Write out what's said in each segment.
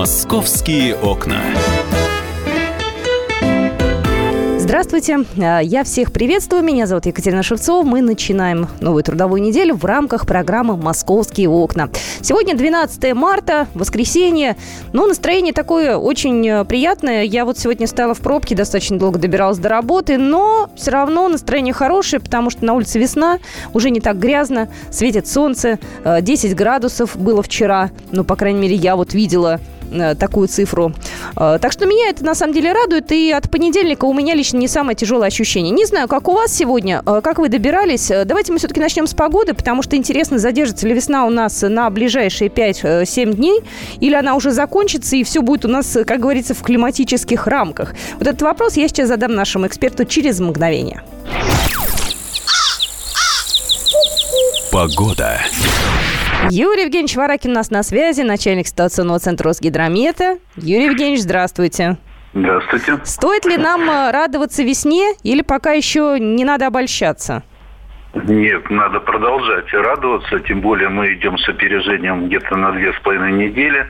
Московские окна. Здравствуйте, а, я всех приветствую, меня зовут Екатерина Шевцова. Мы начинаем новую трудовую неделю в рамках программы «Московские окна». Сегодня 12 марта, воскресенье, но настроение такое очень э, приятное. Я вот сегодня стояла в пробке, достаточно долго добиралась до работы, но все равно настроение хорошее, потому что на улице весна, уже не так грязно, светит солнце, 10 э, градусов было вчера, ну, по крайней мере, я вот видела Э, такую цифру. Э, так что меня это на самом деле радует, и от понедельника у меня лично не самое тяжелое ощущение. Не знаю, как у вас сегодня, э, как вы добирались. Давайте мы все-таки начнем с погоды, потому что интересно, задержится ли весна у нас на ближайшие 5-7 дней, или она уже закончится, и все будет у нас, как говорится, в климатических рамках. Вот этот вопрос я сейчас задам нашему эксперту через мгновение. Погода. Юрий Евгеньевич Варакин у нас на связи, начальник ситуационного центра Росгидромета. Юрий Евгеньевич, здравствуйте. Здравствуйте. Стоит ли нам э, радоваться весне или пока еще не надо обольщаться? Нет, надо продолжать радоваться, тем более мы идем с опережением где-то на две с половиной недели.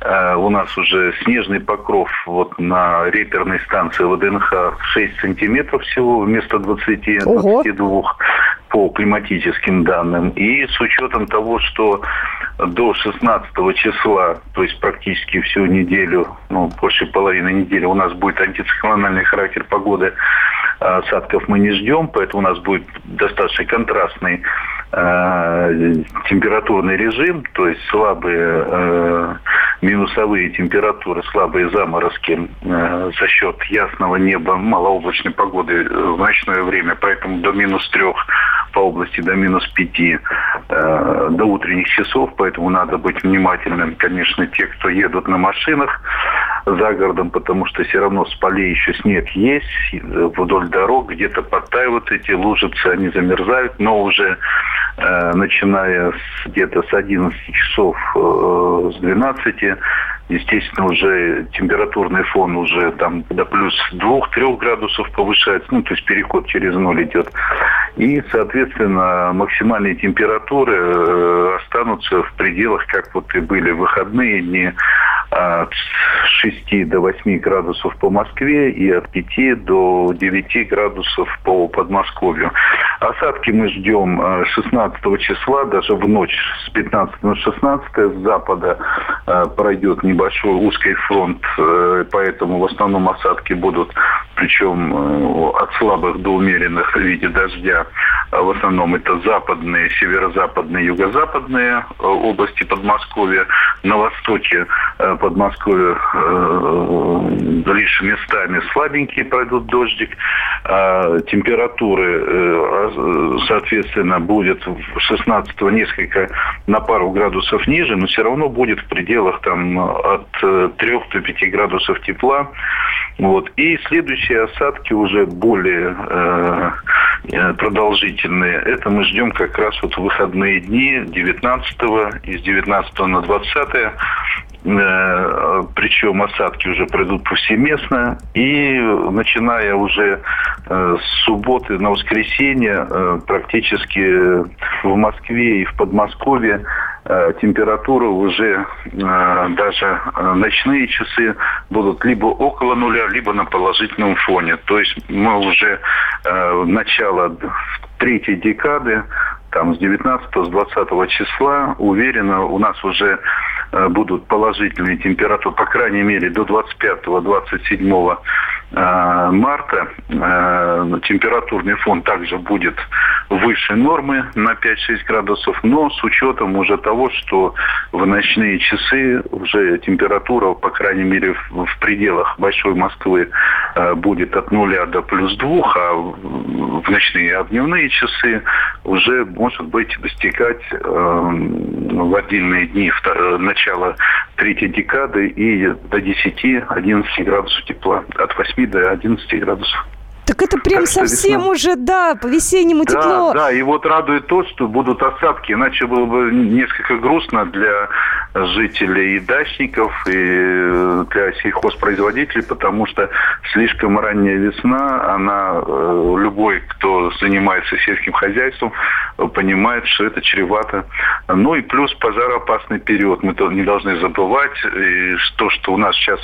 Э, у нас уже снежный покров вот на реперной станции ВДНХ 6 сантиметров всего вместо 20-22 по климатическим данным. И с учетом того, что до 16 числа, то есть практически всю неделю, ну, больше половины недели у нас будет антициклональный характер погоды, а осадков мы не ждем, поэтому у нас будет достаточно контрастный температурный режим, то есть слабые э, минусовые температуры, слабые заморозки э, за счет ясного неба, малооблачной погоды в ночное время, поэтому до минус трех по области до минус пяти э, до утренних часов, поэтому надо быть внимательным, конечно, те, кто едут на машинах за городом, потому что все равно с полей еще снег есть, вдоль дорог где-то подтаивают эти лужицы, они замерзают, но уже э, начиная с, где-то с 11 часов, э, с 12, естественно, уже температурный фон уже там до плюс 2-3 градусов повышается, ну, то есть переход через ноль идет. И, соответственно, максимальные температуры э, останутся в пределах, как вот и были выходные дни, от 6 до 8 градусов по Москве и от 5 до 9 градусов по Подмосковью. Осадки мы ждем 16 э, числа, даже в ночь с 15 на 16 с запада э, пройдет небольшой узкий фронт, э, поэтому в основном осадки будут, причем от слабых до умеренных в виде дождя. А в основном это западные, северо-западные, юго-западные области Подмосковья. На востоке Подмосковья лишь местами слабенькие пройдут дождик. А температуры соответственно, будет 16 несколько на пару градусов ниже, но все равно будет в пределах там от 3 э, до 5 градусов тепла. Вот. И следующие осадки уже более э, э продолжительные. Это мы ждем как раз вот в выходные дни 19 из 19 на 20 Э, причем осадки уже пройдут повсеместно. И начиная уже э, с субботы на воскресенье э, практически в Москве и в Подмосковье температура уже даже ночные часы будут либо около нуля, либо на положительном фоне. То есть мы уже начало третьей декады, там с 19 с 20 числа, уверенно, у нас уже Э, будут положительные температуры, по крайней мере, до 25-27 э, марта. Э, температурный фон также будет выше нормы на 5-6 градусов, но с учетом уже того, что в ночные часы уже температура, по крайней мере, в пределах Большой Москвы будет от 0 до плюс 2, а в ночные, а в дневные часы уже может быть достигать в отдельные дни начала третьей декады и до 10-11 градусов тепла. От 8 до 11 градусов. Так это прям так совсем весна... уже, да, по-весеннему да, тепло. Да, и вот радует то, что будут осадки, иначе было бы несколько грустно для жителей и дачников, и для сельхозпроизводителей, потому что слишком ранняя весна, она, любой, кто занимается сельским хозяйством, понимает, что это чревато. Ну и плюс пожароопасный период. Мы не должны забывать, и то, что у нас сейчас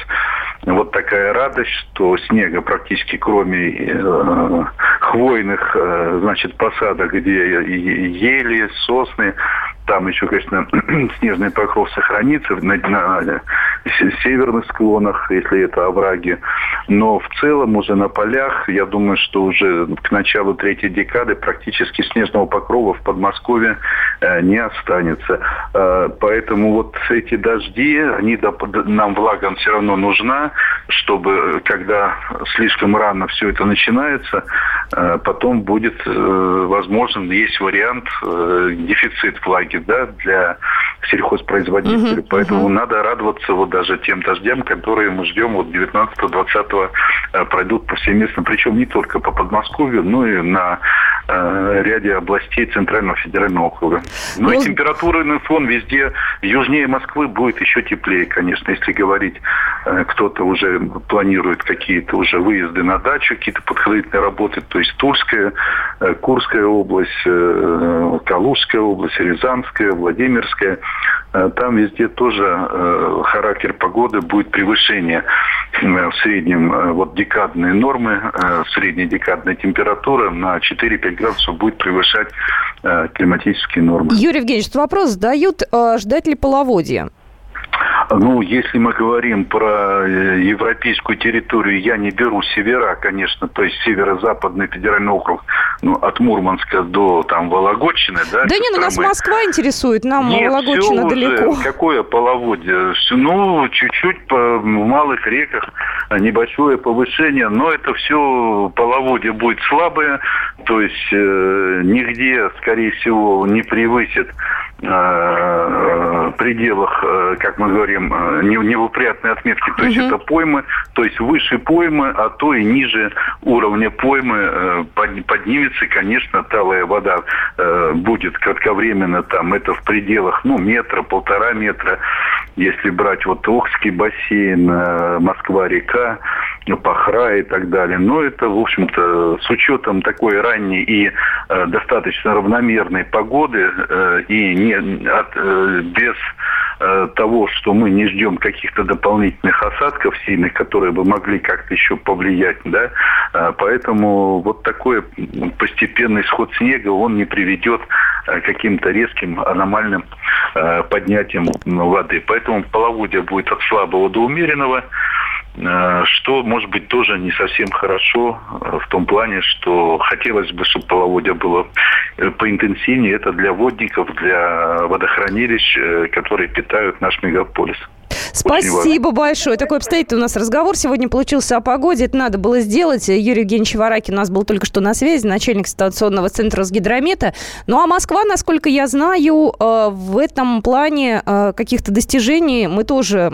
вот такая радость, что снега практически кроме э, хвойных, э, значит, посадок, где ели, сосны, там еще, конечно, снежный покров сохранится на, на северных склонах, если это овраги. Но в целом уже на полях, я думаю, что уже к началу третьей декады практически снежного покрова в Подмосковье э, не останется. Э, поэтому вот эти дожди, они нам влага все равно нужна, чтобы когда слишком рано все это начинается, э, потом будет возможен, есть вариант дефицит влаги да, для сельхозпроизводителей. Угу, Поэтому угу. надо радоваться вот даже тем дождям, которые мы ждем вот 19-20 э, пройдут повсеместно, причем не только по Подмосковью, но и на э, ряде областей Центрального федерального округа. Ну, ну и температурный фон везде южнее Москвы будет еще теплее, конечно, если говорить, э, кто-то уже планирует какие-то уже выезды на дачу, какие-то подходительные работы, то есть Тульская, э, Курская область, э, Калужская область, Рязанская, Владимирская – Э, там везде тоже э, характер погоды будет превышение э, в среднем вот декадные нормы, средняя декадная температура на 4-5 градусов будет превышать климатические нормы. Юрий Евгеньевич, вопрос задают, ждать ли половодья? Ну, если мы говорим про э, европейскую территорию, я не беру севера, конечно, то есть северо-западный федеральный округ, ну, от Мурманска до там Вологодчины, да? Да нет, ну нас Москва интересует, нам нет, Вологодчина далеко. Уже, какое половодье? Ну, чуть-чуть по, в малых реках небольшое повышение, но это все половодье будет слабое, то есть э, нигде, скорее всего, не превысит пределах, э, как мы говорим, э, невоприятной отметки. То есть это поймы, то есть выше поймы, а то и ниже уровня поймы э, поднимется, конечно, талая вода будет кратковременно там, это в пределах, ну, метра, полтора метра. Если брать вот Охский бассейн, Москва-река, Пахра и так далее. Но это, в общем-то, с учетом такой ранней и э, достаточно равномерной погоды э, и не, от, э, без э, того, что мы не ждем каких-то дополнительных осадков сильных, которые бы могли как-то еще повлиять, да, э, поэтому вот такой постепенный сход снега, он не приведет к каким-то резким аномальным поднятием воды. Поэтому половодье будет от слабого до умеренного. Э, что, может быть, тоже не совсем хорошо э, в том плане, что хотелось бы, чтобы половодье было э, поинтенсивнее. Это для водников, для водохранилищ, которые питают наш мегаполис. Спасибо большое. Такой обстоятельный у нас разговор сегодня получился о погоде. Это надо было сделать. Юрий Евгеньевич Варакин у нас был только что на связи, начальник ситуационного центра Росгидромета. Ну а Москва, насколько я знаю, э, в этом плане э, каких-то достижений мы тоже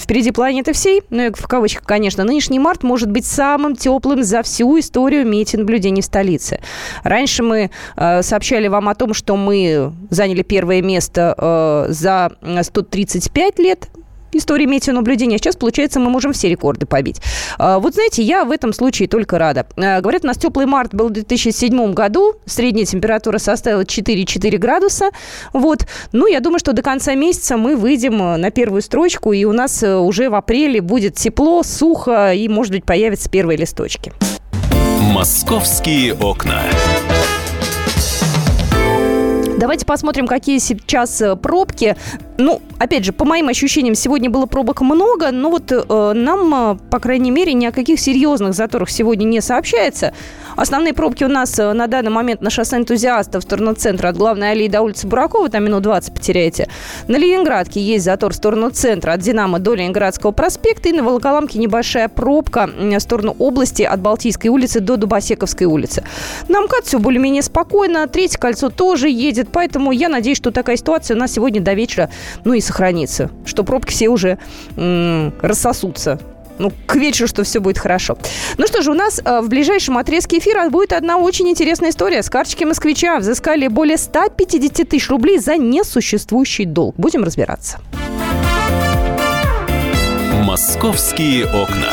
впереди планеты всей, ну в кавычках, конечно. Нынешний март может быть самым теплым за всю историю метеонаблюдений в столице. Раньше мы э, сообщали вам о том, что мы заняли первое место за 135 лет истории метеонаблюдения. Сейчас, получается, мы можем все рекорды побить. А, вот знаете, я в этом случае только рада. А, говорят, у нас теплый март был в 2007 году. Средняя температура составила 4,4 градуса. Вот. Ну, я думаю, что до конца месяца мы выйдем на первую строчку, и у нас э, уже в апреле будет тепло, сухо, и, может быть, появятся первые листочки. «Московские окна». Давайте посмотрим, какие сейчас э, пробки. Ну, опять же, по моим ощущениям, сегодня было пробок много, но вот э, нам, э, по крайней мере, ни о каких серьезных заторах сегодня не сообщается. Основные пробки у нас э, на данный момент на шоссе энтузиастов в сторону центра от главной аллеи до улицы Буракова, там минут 20 потеряете. На Ленинградке есть затор в сторону центра от Динамо до Ленинградского проспекта. И на Волоколамке небольшая пробка в сторону области от Балтийской улицы до Дубосековской улицы. На МКАД все более-менее спокойно. Третье кольцо тоже едет. Поэтому я надеюсь, что такая ситуация у нас сегодня до вечера, ну и сохранится, что пробки все уже м- рассосутся ну, к вечеру, что все будет хорошо. Ну что же, у нас э, в ближайшем отрезке эфира будет одна очень интересная история. С карточки москвича взыскали более 150 тысяч рублей за несуществующий долг. Будем разбираться. Московские окна.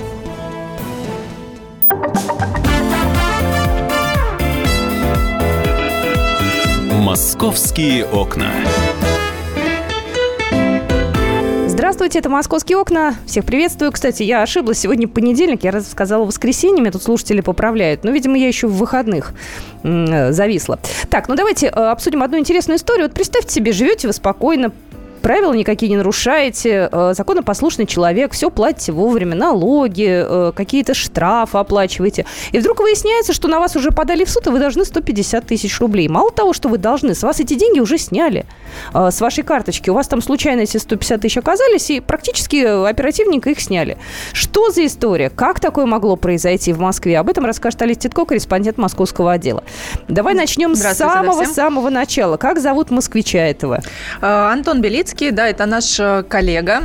«Московские окна». Здравствуйте, это «Московские окна». Всех приветствую. Кстати, я ошиблась. Сегодня понедельник, я сказала воскресенье, меня тут слушатели поправляют. Но, видимо, я еще в выходных зависла. Так, ну давайте э, обсудим одну интересную историю. Вот представьте себе, живете вы спокойно, правила никакие не нарушаете, э, законопослушный человек, все платите вовремя, налоги, э, какие-то штрафы оплачиваете. И вдруг выясняется, что на вас уже подали в суд, и вы должны 150 тысяч рублей. Мало того, что вы должны, с вас эти деньги уже сняли э, с вашей карточки. У вас там случайно эти 150 тысяч оказались, и практически оперативненько их сняли. Что за история? Как такое могло произойти в Москве? Об этом расскажет Алис Титко, корреспондент московского отдела. Давай начнем с самого-самого начала. Как зовут москвича этого? Антон Белиц Новицкий, да, это наш э, коллега,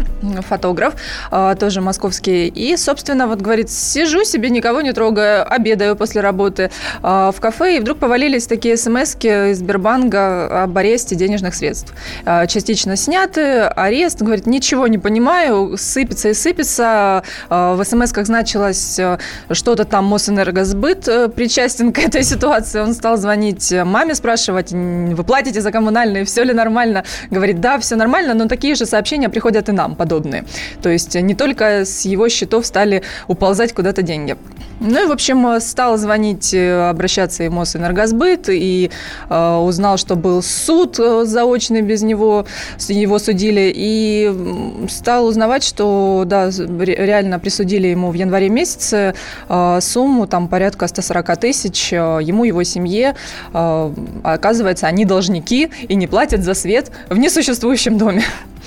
фотограф, э, тоже московский. И, собственно, вот говорит, сижу себе, никого не трогаю, обедаю после работы э, в кафе, и вдруг повалились такие смс из Сбербанка об аресте денежных средств. Частично сняты, арест, говорит, ничего не понимаю, сыпется и сыпется. В смс-ках значилось что-то там Мосэнергосбыт причастен к этой ситуации. Он стал звонить маме, спрашивать, вы платите за коммунальные, все ли нормально? Говорит, да, все нормально нормально, но такие же сообщения приходят и нам, подобные. То есть не только с его счетов стали уползать куда-то деньги. Ну и, в общем, стал звонить, э, обращаться и Мосэнергосбыт, и э, узнал, что был суд э, заочный без него, его судили, и стал узнавать, что, да, реально присудили ему в январе месяце э, сумму, там, порядка 140 тысяч, э, ему, его семье, э, оказывается, они должники и не платят за свет в несуществующем доме.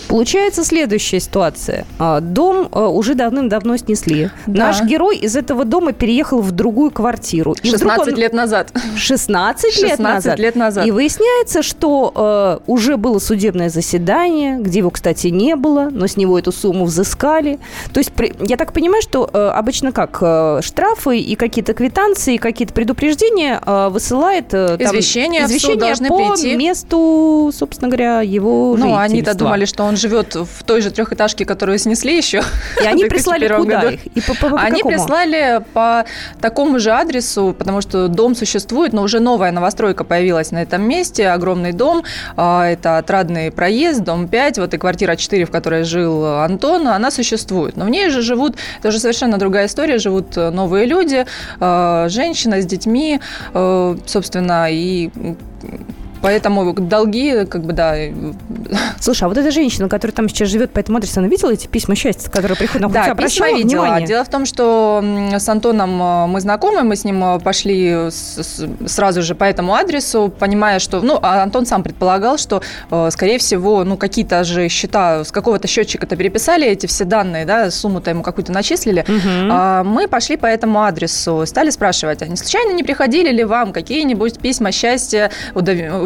Получается следующая ситуация. А, дом а, уже давным-давно снесли. Да. Наш герой из этого дома переехал в другую квартиру. И 16 он... лет назад. 16, 16 лет назад. лет назад. И выясняется, что э, уже было судебное заседание, где его, кстати, не было, но с него эту сумму взыскали. То есть при... я так понимаю, что э, обычно как э, штрафы и какие-то квитанции, какие-то предупреждения э, высылает э, там, извещения, извещения по прийти. месту, собственно говоря, его Ну, они-то думали, что он живет в той же трехэтажке, которую снесли еще. И они прислали куда году. их? И по, по, по они какому? прислали по такому же адресу, потому что дом существует, но уже новая новостройка появилась на этом месте, огромный дом, а, это отрадный проезд, дом 5, вот и квартира 4, в которой жил Антон, она существует. Но в ней же живут, это уже совершенно другая история, живут новые люди, а, женщина с детьми, а, собственно, и Поэтому долги, как бы, да. Слушай, а вот эта женщина, которая там сейчас живет по этому адресу, она видела эти письма счастья, которые приходят? Она да, письма видела. Внимание? Дело в том, что с Антоном э, мы знакомы, мы с ним э, пошли сразу же по этому адресу, понимая, что, ну, а Антон сам предполагал, что, э, скорее всего, ну, какие-то же счета с какого-то счетчика-то переписали эти все данные, да, сумму-то ему какую-то начислили. Угу. Мы пошли по этому адресу, стали спрашивать, а не случайно не приходили ли вам какие-нибудь письма счастья,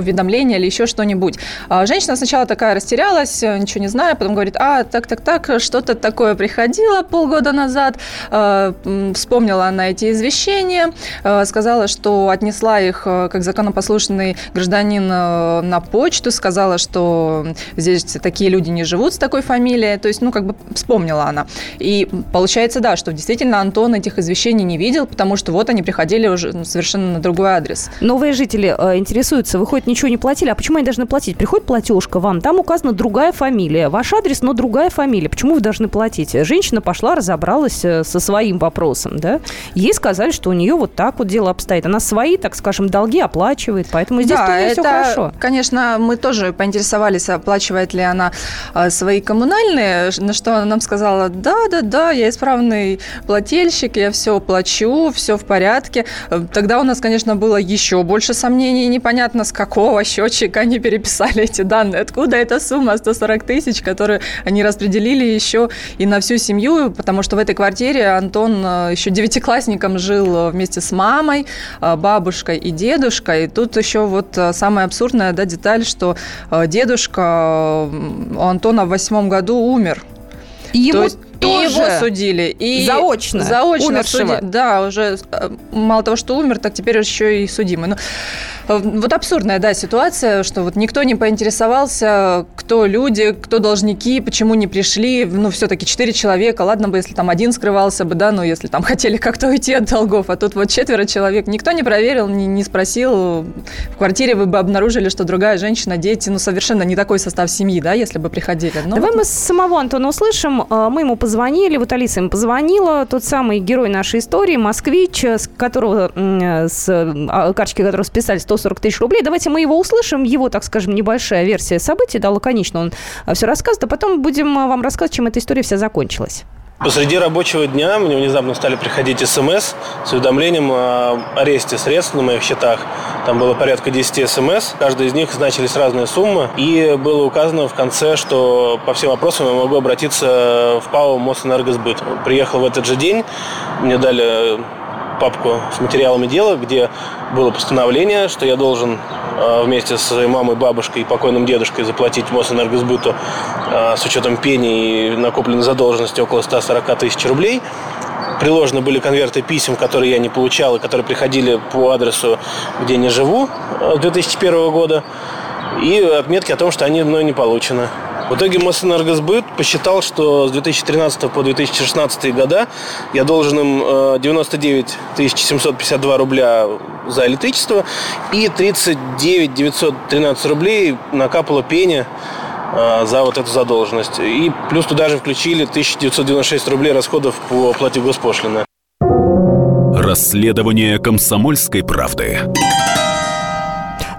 уведомление или еще что-нибудь. А женщина сначала такая растерялась, э, ничего не знаю, потом говорит, а, так-так-так, что-то такое приходило полгода назад. А, вспомнила она эти извещения, а, сказала, что отнесла их э, как законопослушный гражданин э, на почту, сказала, что здесь такие люди не живут с такой фамилией, то есть, ну, как бы вспомнила она. И получается, да, что действительно Антон этих извещений не видел, потому что вот они приходили уже совершенно на другой адрес. Новые жители э, интересуются, выходит, ничего не платили. А почему они должны платить? Приходит платежка вам, там указана другая фамилия. Ваш адрес, но другая фамилия. Почему вы должны платить? Женщина пошла, разобралась э, со своим вопросом, да? Ей сказали, что у нее вот так вот дело обстоит. Она свои, так скажем, долги оплачивает, поэтому здесь да, это, все хорошо. Конечно, мы тоже поинтересовались, оплачивает ли она э, свои коммунальные, на что она нам сказала, да, да, да, я исправный плательщик, я все плачу, все в порядке. Э, тогда у нас, конечно, было еще больше сомнений, непонятно с какого какого счетчика они переписали эти данные, откуда эта сумма 140 тысяч, которую они распределили еще и на всю семью, потому что в этой квартире Антон э, еще девятиклассником жил вместе с мамой, э, бабушкой и дедушкой. И тут еще вот э, самая абсурдная да, деталь, что дедушка у Антона в восьмом году умер. И ему То есть тоже и его судили. И заочно. Заочно судили. Да, уже мало того, что умер, так теперь еще и судимый. Ну, Э, вот абсурдная, да, ситуация, что вот никто не поинтересовался, кто люди, кто должники, почему не пришли. Ну, все-таки четыре человека. Ладно бы, если там один скрывался бы, да, но если там хотели как-то уйти от долгов, а тут вот четверо человек. Никто не проверил, не, не спросил. В квартире вы бы обнаружили, что другая женщина, дети, ну, совершенно не такой состав семьи, да, если бы приходили. Но Давай вот... мы с самого Антона услышим. Э, мы ему позвонили, вот Алиса ему позвонила, тот самый герой нашей истории, москвич, с которого, с а, карточки которого списались 140 тысяч рублей. Давайте мы его услышим. Его, так скажем, небольшая версия событий. Да, лаконично он а, все рассказывает. А потом будем а, вам рассказывать, чем эта история вся закончилась. Посреди рабочего дня мне внезапно стали приходить смс с уведомлением о аресте средств на моих счетах. Там было порядка 10 смс, каждый из них значились разные суммы. И было указано в конце, что по всем вопросам я могу обратиться в ПАО Мосэнергосбыт. Приехал в этот же день, мне дали папку с материалами дела, где было постановление, что я должен э, вместе с своей мамой, бабушкой и покойным дедушкой заплатить Мосэнергосбыту э, с учетом пени и накопленной задолженности около 140 тысяч рублей. Приложены были конверты писем, которые я не получал и которые приходили по адресу, где не живу, с 2001 года. И отметки о том, что они мной не получены. В итоге Мосэнергосбыт посчитал, что с 2013 по 2016 года я должен им 99 э, 752 рубля за электричество и 39 913 рублей накапала пеня э, за вот эту задолженность. И плюс туда же включили 1996 рублей расходов по оплате госпошлины. Расследование комсомольской правды.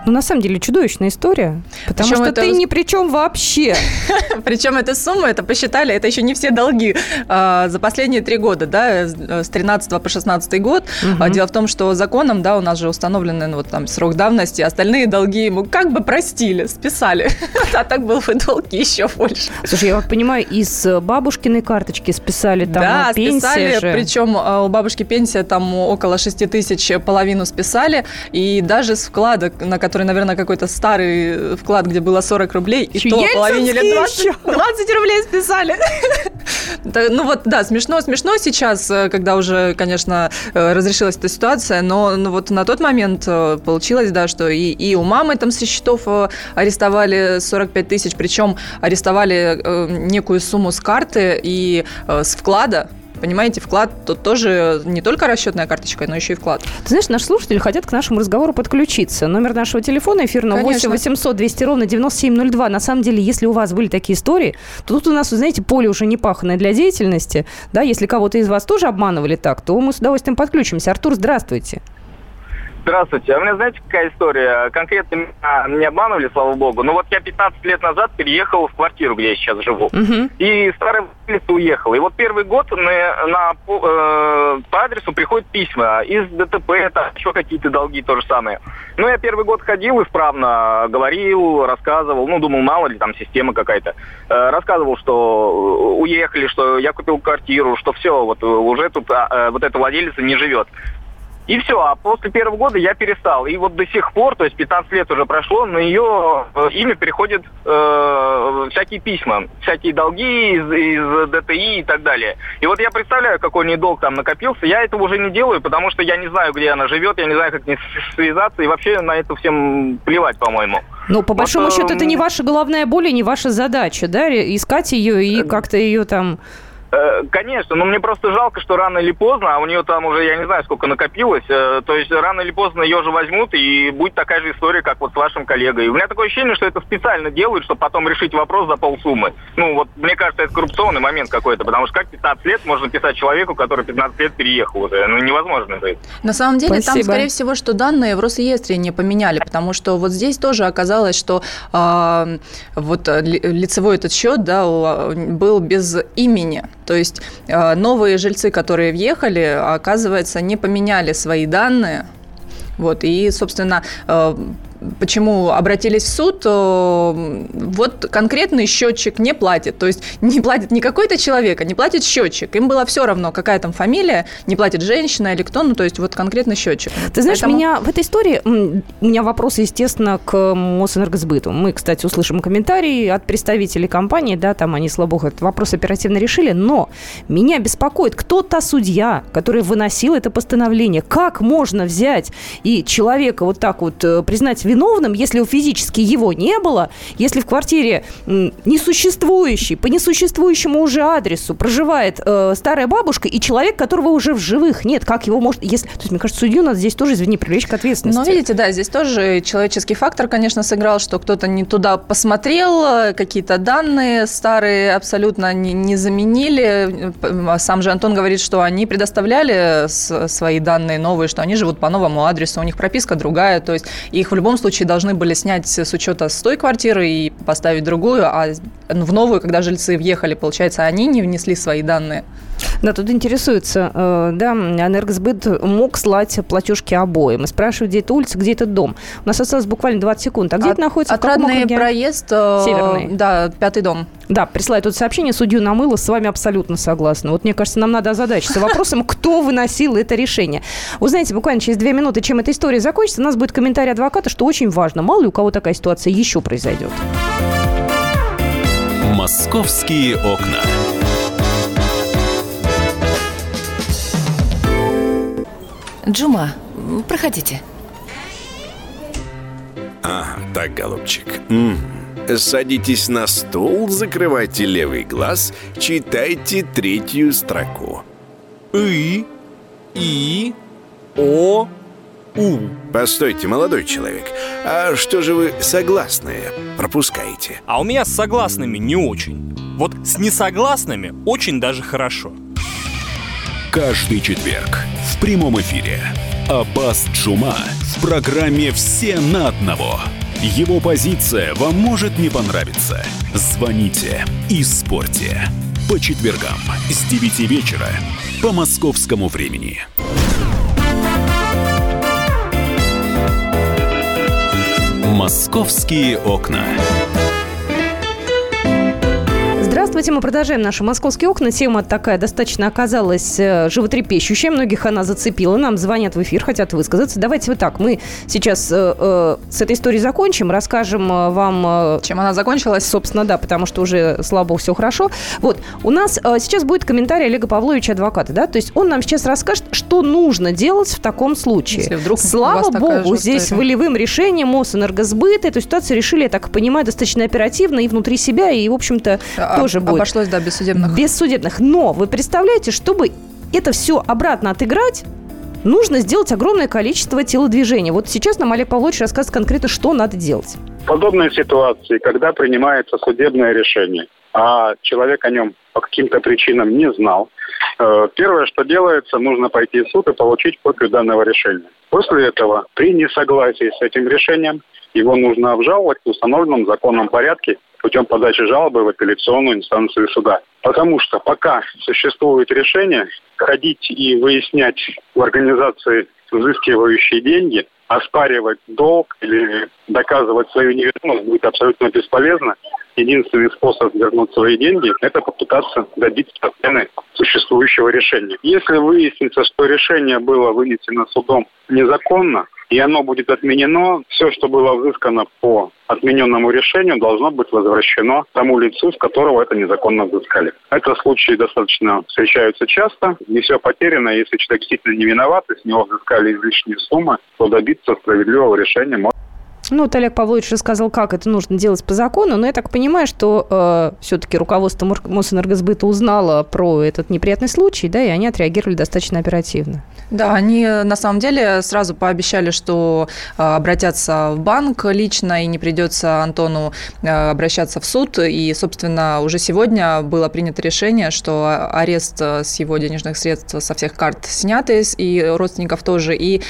Ну, на самом деле, чудовищная история. Потому Причем что это... ты ни при чем вообще. Причем эта сумма, это посчитали, это еще не все долги а, за последние три года, да, с 13 по 16 год. Угу. Дело в том, что законом, да, у нас же установлены ну, вот там срок давности, остальные долги ему как бы простили, списали. А так был бы долг еще больше. Слушай, я вот понимаю, из бабушкиной карточки списали там да, пенсия списали, же. причем а, у бабушки пенсия там около 6 тысяч, половину списали, и даже с вклада, на который который, наверное, какой-то старый вклад, где было 40 рублей, и то половине лет 20, 20 рублей списали. Ну вот, да, смешно, смешно сейчас, э, когда уже, конечно, э, разрешилась эта ситуация, но ну, вот на тот момент э, получилось, да, что и, и у мамы там со счетов арестовали 45 тысяч, причем арестовали некую сумму с карты и с вклада, Понимаете, вклад тут тоже не только расчетная карточка, но еще и вклад. Ты знаешь, наши слушатели хотят к нашему разговору подключиться. Номер нашего телефона эфирного 8 800 200 ровно 9702. На самом деле, если у вас были такие истории, то тут у нас, вы знаете, поле уже не паханное для деятельности. Да, если кого-то из вас тоже обманывали так, то мы с удовольствием подключимся. Артур, здравствуйте. Здравствуйте. А у меня знаете, какая история? Конкретно меня не обманывали, слава богу. Но вот я 15 лет назад переехал в квартиру, где я сейчас живу. Угу. И старый владелец уехал. И вот первый год на, на, э, по адресу приходят письма из ДТП, там еще какие-то долги, то же самое. Ну, я первый год ходил исправно, говорил, рассказывал. Ну, думал, мало ли, там система какая-то. Э, рассказывал, что уехали, что я купил квартиру, что все, вот уже тут а, э, вот эта владелица не живет. И все, а после первого года я перестал. И вот до сих пор, то есть 15 лет уже прошло, на ее э, имя переходят э, всякие письма, всякие долги из, из ДТИ и так далее. И вот я представляю, какой у нее долг там накопился. Я этого уже не делаю, потому что я не знаю, где она живет, я не знаю, как с ней связаться, и вообще на это всем плевать, по-моему. Ну, по большому вот, счету, это не ваша головная боль и не ваша задача, да, искать ее и э, как-то ее там Э, конечно, но мне просто жалко, что рано или поздно, а у нее там уже, я не знаю, сколько накопилось, э, то есть рано или поздно ее же возьмут, и будет такая же история, как вот с вашим коллегой. И у меня такое ощущение, что это специально делают, чтобы потом решить вопрос за полсуммы. Ну, вот мне кажется, это коррупционный момент какой-то, потому что как 15 лет можно писать человеку, который 15 лет переехал уже? Ну, невозможно это. На самом деле, Спасибо. там, скорее всего, что данные в Росреестре не поменяли, потому что вот здесь тоже оказалось, что э, вот лицевой этот счет, да, был без имени. То есть э, новые жильцы, которые въехали, оказывается, не поменяли свои данные. Вот, и, собственно, э, почему обратились в суд, вот конкретный счетчик не платит. То есть не платит не какой-то человек, а не платит счетчик. Им было все равно, какая там фамилия, не платит женщина или кто, ну, то есть вот конкретный счетчик. Ты знаешь, Поэтому... меня в этой истории, у меня вопросы, естественно, к Мосэнергосбыту. Мы, кстати, услышим комментарии от представителей компании, да, там они, слава богу, этот вопрос оперативно решили, но меня беспокоит, кто та судья, которая выносила это постановление. Как можно взять и человека вот так вот э, признать виновным, если физически его не было, если в квартире несуществующей, по несуществующему уже адресу проживает э, старая бабушка и человек, которого уже в живых нет. Как его может... Если... То есть, мне кажется, судью надо здесь тоже, извини, привлечь к ответственности. Но видите, да, здесь тоже человеческий фактор, конечно, сыграл, что кто-то не туда посмотрел, э, какие-то данные старые абсолютно не, не заменили. Сам же Антон говорит, что они предоставляли свои данные новые, что они живут по новому адресу, у них прописка другая, то есть их в любом случае должны были снять с учета с той квартиры и поставить другую, а в новую, когда жильцы въехали, получается, они не внесли свои данные. Да, тут интересуется, э, да, энергосбыт мог слать платежки обоим. И спрашивают, где это улица, где это дом. У нас осталось буквально 20 секунд. А где От, это находится? Отрадный проезд. Э, Северный. Да, пятый дом. Да, присылает тут сообщение, судью намыло, с вами абсолютно согласна. Вот мне кажется, нам надо озадачиться вопросом, кто выносил это решение. Узнаете буквально через две минуты, чем эта история закончится. У нас будет комментарий адвоката, что очень важно. Мало ли у кого такая ситуация еще произойдет. Московские окна. Джума, проходите. А, так, голубчик. М -м. Садитесь на стул, закрывайте левый глаз, читайте третью строку. И, И, О, У. Постойте, молодой человек, а что же вы согласные пропускаете? А у меня с согласными не очень. Вот с несогласными очень даже хорошо. Каждый четверг в прямом эфире Аббас Джума в программе «Все на одного». Его позиция вам может не понравиться. Звоните и спорьте. По четвергам с 9 вечера по московскому времени. «Московские окна». Здравствуйте, мы продолжаем наши московские окна. Тема такая достаточно оказалась э, животрепещущая. Многих она зацепила. Нам звонят в эфир, хотят высказаться. Давайте вот так. Мы сейчас э, э, с этой историей закончим, расскажем э, вам... Э, Чем она закончилась? Собственно, да, потому что уже, слава богу, все хорошо. Вот, у нас э, сейчас будет комментарий Олега Павловича, адвоката, да? То есть он нам сейчас расскажет, что нужно делать в таком случае. Если вдруг Слава богу, здесь волевым решением Мосэнергосбыт эту ситуацию решили, я так понимаю, достаточно оперативно и внутри себя, и, в общем-то, а, тоже будет. Обошлось, да, без судебных. Без судебных. Но вы представляете, чтобы это все обратно отыграть, нужно сделать огромное количество телодвижений. Вот сейчас нам Олег Павлович рассказывает конкретно, что надо делать. В подобной ситуации, когда принимается судебное решение, а человек о нем по каким-то причинам не знал, э, первое, что делается, нужно пойти в суд и получить копию данного решения. После этого, при несогласии с этим решением, его нужно обжаловать в установленном законном порядке путем подачи жалобы в апелляционную инстанцию суда. Потому что пока существует решение, ходить и выяснять в организации взыскивающие деньги, оспаривать долг или доказывать свою невиновность будет абсолютно бесполезно. Единственный способ вернуть свои деньги – это попытаться добиться отмены существующего решения. Если выяснится, что решение было вынесено судом незаконно, и оно будет отменено, все, что было взыскано по отмененному решению, должно быть возвращено тому лицу, с которого это незаконно взыскали. Это случаи достаточно встречаются часто. Не все потеряно. Если человек действительно не виноват, и с него взыскали излишние суммы, то добиться справедливого решения можно ну, вот Олег Павлович рассказал, как это нужно делать по закону, но я так понимаю, что э, все-таки руководство Мосэнергосбыта узнало про этот неприятный случай, да, и они отреагировали достаточно оперативно. Да, они на самом деле сразу пообещали, что э, обратятся в банк лично, и не придется Антону э, обращаться в суд. И, собственно, уже сегодня было принято решение, что арест э, с его денежных средств со всех карт сняты, и родственников тоже, и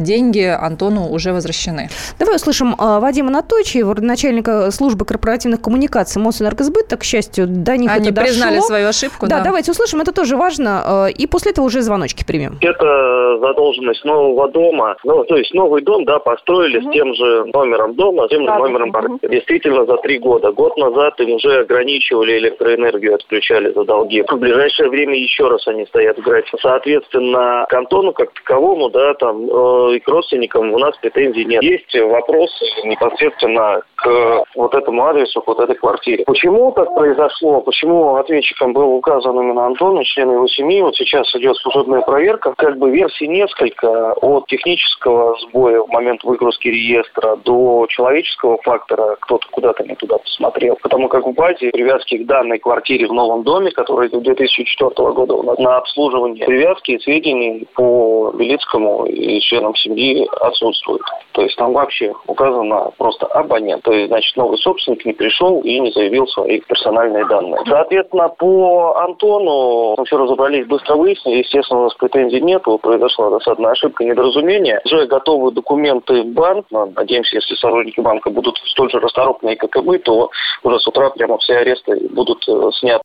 деньги Антону уже возвращены. Давай услышим услышим а, Вадима Анатольевича, начальника службы корпоративных коммуникаций Мосэнергосбыт. Так, к счастью, до них Они это дошло. признали свою ошибку. Да, Да, давайте услышим, это тоже важно. а, И после этого уже звоночки примем. Это задолженность нового дома. Ну, то есть новый дом, да, построили с тем же номером дома, с тем же Да, номером квартиры. Действительно, за три года. Год назад им уже ограничивали электроэнергию, отключали за долги. В ближайшее время еще раз они стоят в графике. Соответственно, к Антону как таковому, да, там, э, и к родственникам у нас претензий нет. Есть вопросы непосредственно к вот этому адресу, к вот этой квартире. Почему так произошло? Почему ответчиком был указан именно Антон и члены его семьи? Вот сейчас идет служебная проверка. Как бы версий несколько. От технического сбоя в момент выгрузки реестра до человеческого фактора. Кто-то куда-то не туда посмотрел. Потому как в базе привязки к данной квартире в новом доме, который с 2004 года на обслуживание, привязки и сведений по Белицкому и членам семьи отсутствуют. То есть там вообще указано просто абонент. То значит, новый собственник не пришел и не заявил свои персональные данные. Соответственно, по Антону мы все разобрались, быстро выяснили. Естественно, у нас претензий нет. Произошла досадная ошибка, недоразумение. Уже готовы документы в банк. Но, надеемся, если сотрудники банка будут столь же расторопные, как и мы, то уже с утра прямо все аресты будут э, сняты.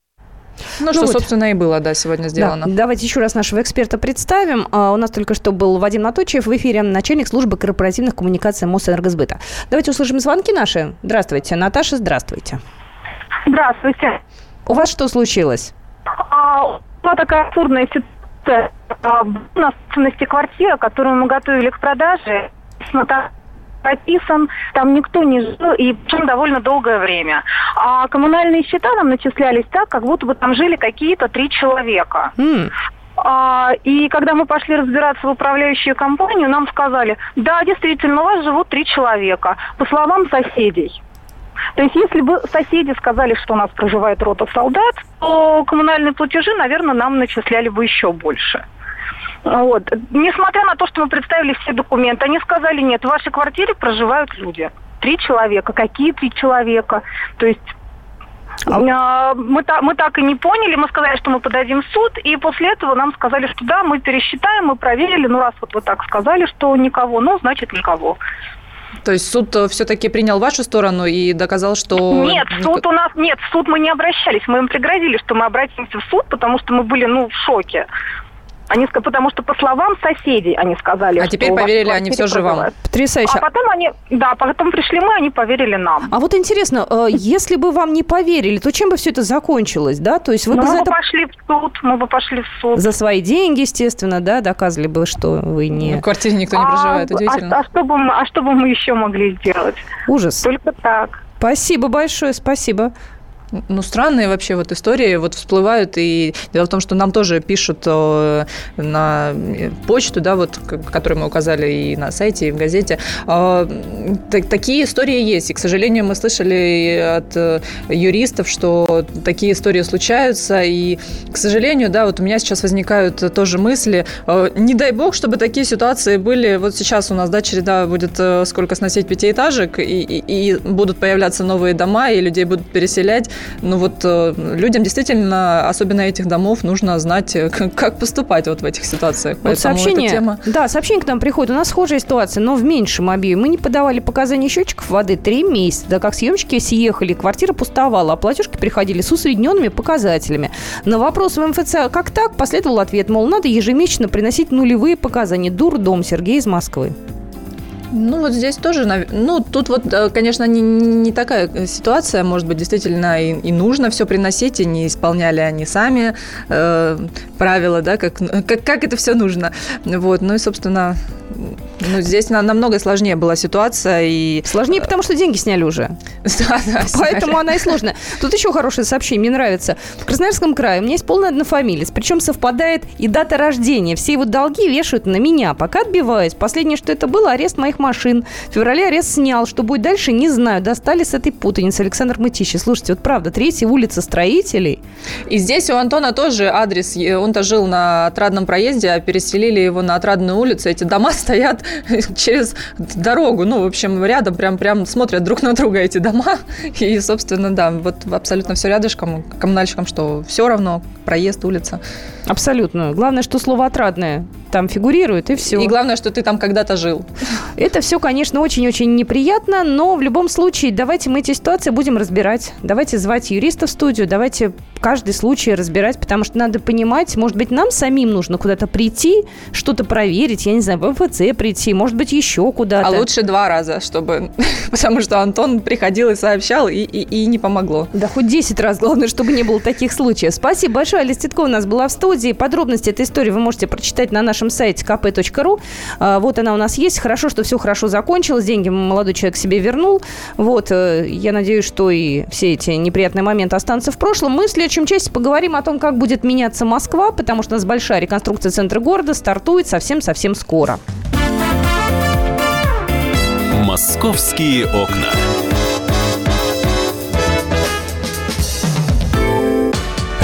Ну, что, собственно, и было, да, сегодня сделано. Да, давайте еще раз нашего эксперта представим. А, у нас только что был Вадим Наточев в эфире, начальник службы корпоративных коммуникаций Мосэнергосбыта. Давайте услышим звонки наши. Здравствуйте. Наташа, здравствуйте. Здравствуйте. У вас что случилось? А, была такая абсурдная ситуация. А, У нас в квартира, которую мы готовили к продаже, с нота- прописан, там никто не жил, и причем довольно долгое время. А коммунальные счета нам начислялись так, как будто бы там жили какие-то три человека. А, и когда мы пошли разбираться в управляющую компанию, нам сказали, да, действительно, у вас живут три человека, по словам соседей. То есть, если бы соседи сказали, что у нас проживает рота солдат, то коммунальные платежи, наверное, нам начисляли бы еще больше. Вот. Несмотря на то, что мы представили все документы, они сказали, нет, в вашей квартире проживают люди. Три человека. Какие три человека? То есть а, мы, та- мы так и не поняли, мы сказали, что мы подадим в суд, и после этого нам сказали, что да, мы пересчитаем, мы проверили, ну раз вот вы так сказали, что никого, ну значит никого. То есть суд все-таки принял вашу сторону и доказал, что... Нет, суд у нас нет, в суд мы не обращались, мы им пригрозили, что мы обратимся в суд, потому что мы были, ну, в шоке. Они, потому что по словам соседей они сказали, А что теперь поверили они все же вам. Потрясающе. А потом они, да, потом пришли мы, они поверили нам. А вот интересно, э, если бы вам не поверили, то чем бы все это закончилось, да? То есть вы Ну, бы за мы это бы пошли в суд, мы бы пошли в суд. за свои деньги, естественно, да, доказывали бы, что вы не... В квартире никто не А, проживает, а- удивительно. А, что бы мы, а что бы мы еще могли сделать? Ужас. Только так. Спасибо большое, спасибо. Ну, странные вообще вот истории вот всплывают. И дело в том, что нам тоже пишут э, на э, почту, да, вот, которую мы указали и на сайте, и в газете. Так- такие истории есть. И, к сожалению, мы слышали от э, юристов, что такие истории случаются. И, к сожалению, да, вот у меня сейчас возникают тоже мысли. не дай бог, чтобы такие ситуации были. Вот сейчас у нас, да, череда будет сколько сносить пятиэтажек, и, и- и будут появляться новые дома, и людей будут переселять. Ну вот э, людям действительно, особенно этих домов, нужно знать, э, как, поступать вот в этих ситуациях. Вот Поэтому сообщение, тема... да, сообщение к нам приходит. У нас схожая ситуация, но в меньшем объеме. Мы не подавали показания счетчиков воды три месяца. Да как съемщики съехали, квартира пустовала, а платежки приходили с усредненными показателями. На вопрос в МФЦ «Как так?» последовал ответ, мол, надо ежемесячно приносить нулевые показания. Дурдом Сергей из Москвы. Ну, вот здесь тоже, ну, тут вот, э, конечно, не, не такая э, ситуация, может быть, действительно и, и нужно все приносить, и не исполняли они сами э, правила, да, как, как, как это все нужно. Вот, ну и, собственно, ну, здесь на- намного сложнее была ситуация, и... Сложнее, потому что деньги сняли уже. Да, да, Поэтому сняли. она и сложная. Тут еще хорошее сообщение, мне нравится. В Красноярском крае у меня есть полный однофамилец, причем совпадает и дата рождения. Все его долги вешают на меня. Пока отбиваюсь. Последнее, что это было, арест моих машин. В феврале арест снял. Что будет дальше, не знаю. Достали с этой путаницы. Александр Мытищи. Слушайте, вот правда, третья улица строителей. И здесь у Антона тоже адрес. Он-то жил на Отрадном проезде, а переселили его на Отрадную улицу. Эти дома стоят через дорогу, ну, в общем, рядом прям, прям смотрят друг на друга эти дома. И, собственно, да, вот абсолютно все рядышком. Коммунальщикам что, все равно, проезд, улица. Абсолютно. Главное, что слово «отрадное» там фигурирует, и все. И главное, что ты там когда-то жил. Это все, конечно, очень-очень неприятно, но в любом случае давайте мы эти ситуации будем разбирать. Давайте звать юриста в студию, давайте каждый случай разбирать, потому что надо понимать, может быть, нам самим нужно куда-то прийти, что-то проверить, я не знаю, в МФЦ прийти, может быть, еще куда-то. А лучше два раза, чтобы... Потому что Антон приходил и сообщал, и, и, и не помогло. Да хоть 10 раз, главное, чтобы не было таких случаев. Спасибо большое, Алис Титко у нас была в студии. Подробности этой истории вы можете прочитать на нашем сайте kp.ru. А, вот она у нас есть. Хорошо, что все хорошо закончилось. Деньги молодой человек себе вернул. Вот, э, я надеюсь, что и все эти неприятные моменты останутся в прошлом. Мы в следующем части поговорим о том, как будет меняться Москва, потому что у нас большая реконструкция центра города стартует совсем-совсем скоро. «Московские окна».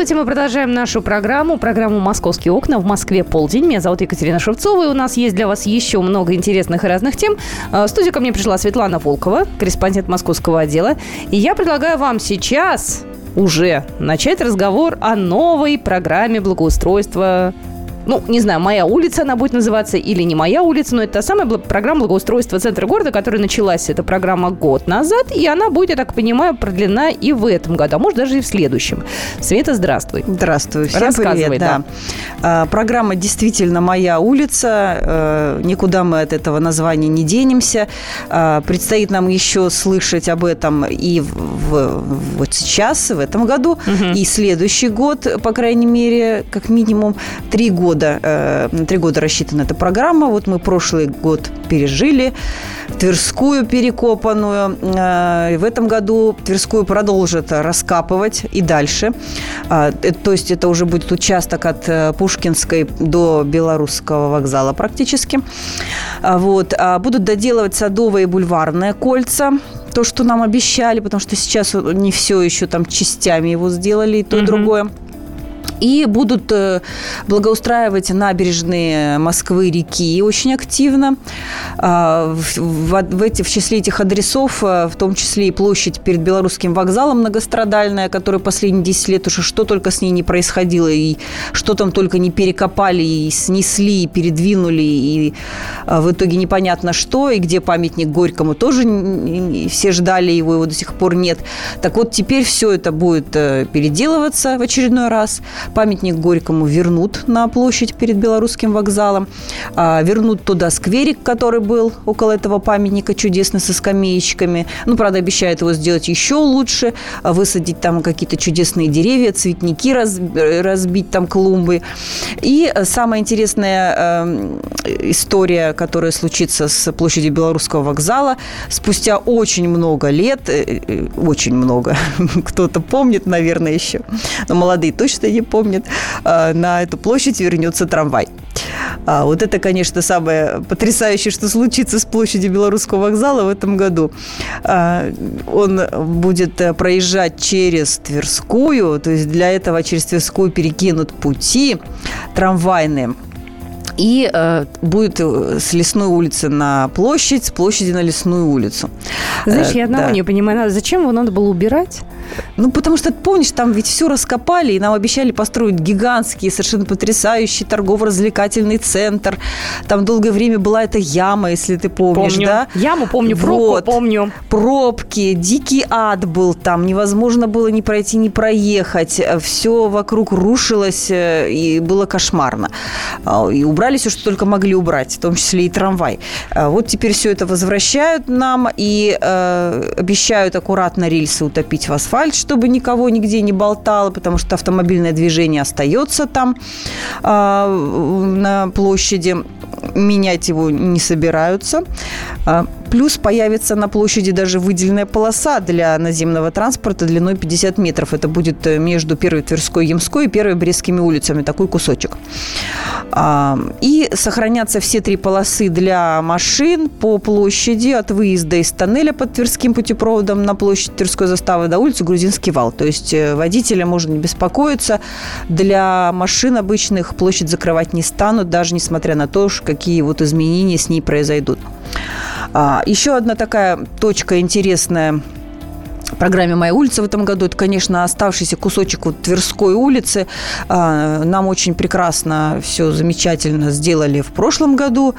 Здравствуйте, мы продолжаем нашу программу, программу «Московские окна» в Москве полдень. Меня зовут Екатерина Шевцова, и у нас есть для вас еще много интересных и разных тем. А, в студию ко мне пришла Светлана Волкова, корреспондент московского отдела. И я предлагаю вам сейчас уже начать разговор о новой программе благоустройства ну, не знаю, моя улица она будет называться или не моя улица, но это та самая программа благоустройства центра города, которая началась, эта программа год назад, и она будет, я так понимаю, продлена и в этом году, а может даже и в следующем. Света, здравствуй. Здравствуй. Всем Рассказывай, привет, да. да. Программа действительно «Моя улица». Э, никуда мы от этого названия не денемся. А, предстоит нам еще слышать об этом и в, в, вот сейчас, в этом году, угу. и следующий год, по крайней мере, как минимум три года года, э, на три года рассчитана эта программа. Вот мы прошлый год пережили Тверскую перекопанную. Э, в этом году Тверскую продолжат раскапывать и дальше. А, э, то есть это уже будет участок от Пушкинской до Белорусского вокзала практически. А, вот. А будут доделывать садовые и бульварные кольца то, что нам обещали, потому что сейчас не все еще там частями его сделали, и то, и другое и будут э, благоустраивать набережные Москвы, реки очень активно. А, в, эти, в числе этих адресов, э, в том числе и площадь перед Белорусским вокзалом многострадальная, которая последние 10 лет уже что только с ней не происходило, и что там только не перекопали, и снесли, и передвинули, и э, в итоге непонятно что, и где памятник Горькому тоже все ждали его, его до сих пор нет. Так вот, теперь все это будет переделываться в очередной раз. Памятник Горькому вернут на площадь перед Белорусским вокзалом. А, вернут туда скверик, который был около этого памятника, чудесный, со скамеечками. Ну, правда, обещают его сделать еще лучше, а, высадить там какие-то чудесные деревья, цветники разбить, там клумбы. И самая интересная э, история, которая случится с площади Белорусского вокзала, спустя очень много лет, э, э, очень много, кто-то помнит, наверное, еще, но молодые точно не помнят, помнит, э, на эту площадь вернется трамвай. А вот это, конечно, самое потрясающее, что случится с площади Белорусского вокзала в этом году. А, он будет э, проезжать через Тверскую, то есть для этого через Тверскую перекинут пути трамвайные и э, будет э, с лесной улицы на площадь, с площади на лесную улицу. Знаешь, я одного да. не понимаю, зачем его надо было убирать? Ну, потому что, помнишь, там ведь все раскопали, и нам обещали построить гигантский, совершенно потрясающий торгово-развлекательный центр. Там долгое время была эта яма, если ты помнишь, помню. да? Яму помню, пробку вот. помню. Пробки, дикий ад был там, невозможно было ни пройти, ни проехать. Все вокруг рушилось, э, и было кошмарно. А, и убрали все, что только могли убрать, в том числе и трамвай. А вот теперь все это возвращают нам и э, обещают аккуратно рельсы утопить в асфальт, чтобы никого нигде не болтало, потому что автомобильное движение остается там э, на площади менять его не собираются. Плюс появится на площади даже выделенная полоса для наземного транспорта длиной 50 метров. Это будет э, между Первой Тверской Ямской и Первой Брестскими улицами. Такой кусочек. А, и сохранятся все три полосы для машин по площади от выезда из тоннеля под Тверским путепроводом на площадь Тверской заставы до улицы Грузинский вал. То есть э, водителя можно не беспокоиться. Для машин обычных площадь закрывать не станут, даже несмотря на то, какие вот изменения с ней произойдут. А, еще одна такая точка интересная программе «Моя улица» в этом году. Это, конечно, оставшийся кусочек вот Тверской улицы. А, нам очень прекрасно, все замечательно сделали в прошлом году.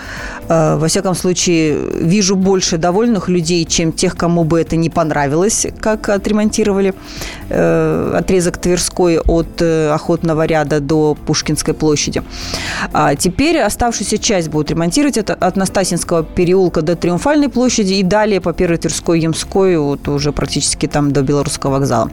А, во всяком случае, вижу больше довольных людей, чем тех, кому бы это не понравилось, как отремонтировали э, отрезок Тверской от э, Охотного ряда до Пушкинской площади. А теперь оставшуюся часть будут ремонтировать. Это от Настасинского переулка до Триумфальной площади и далее по Первой Тверской, Ямской, вот уже практически там до Белорусского вокзала.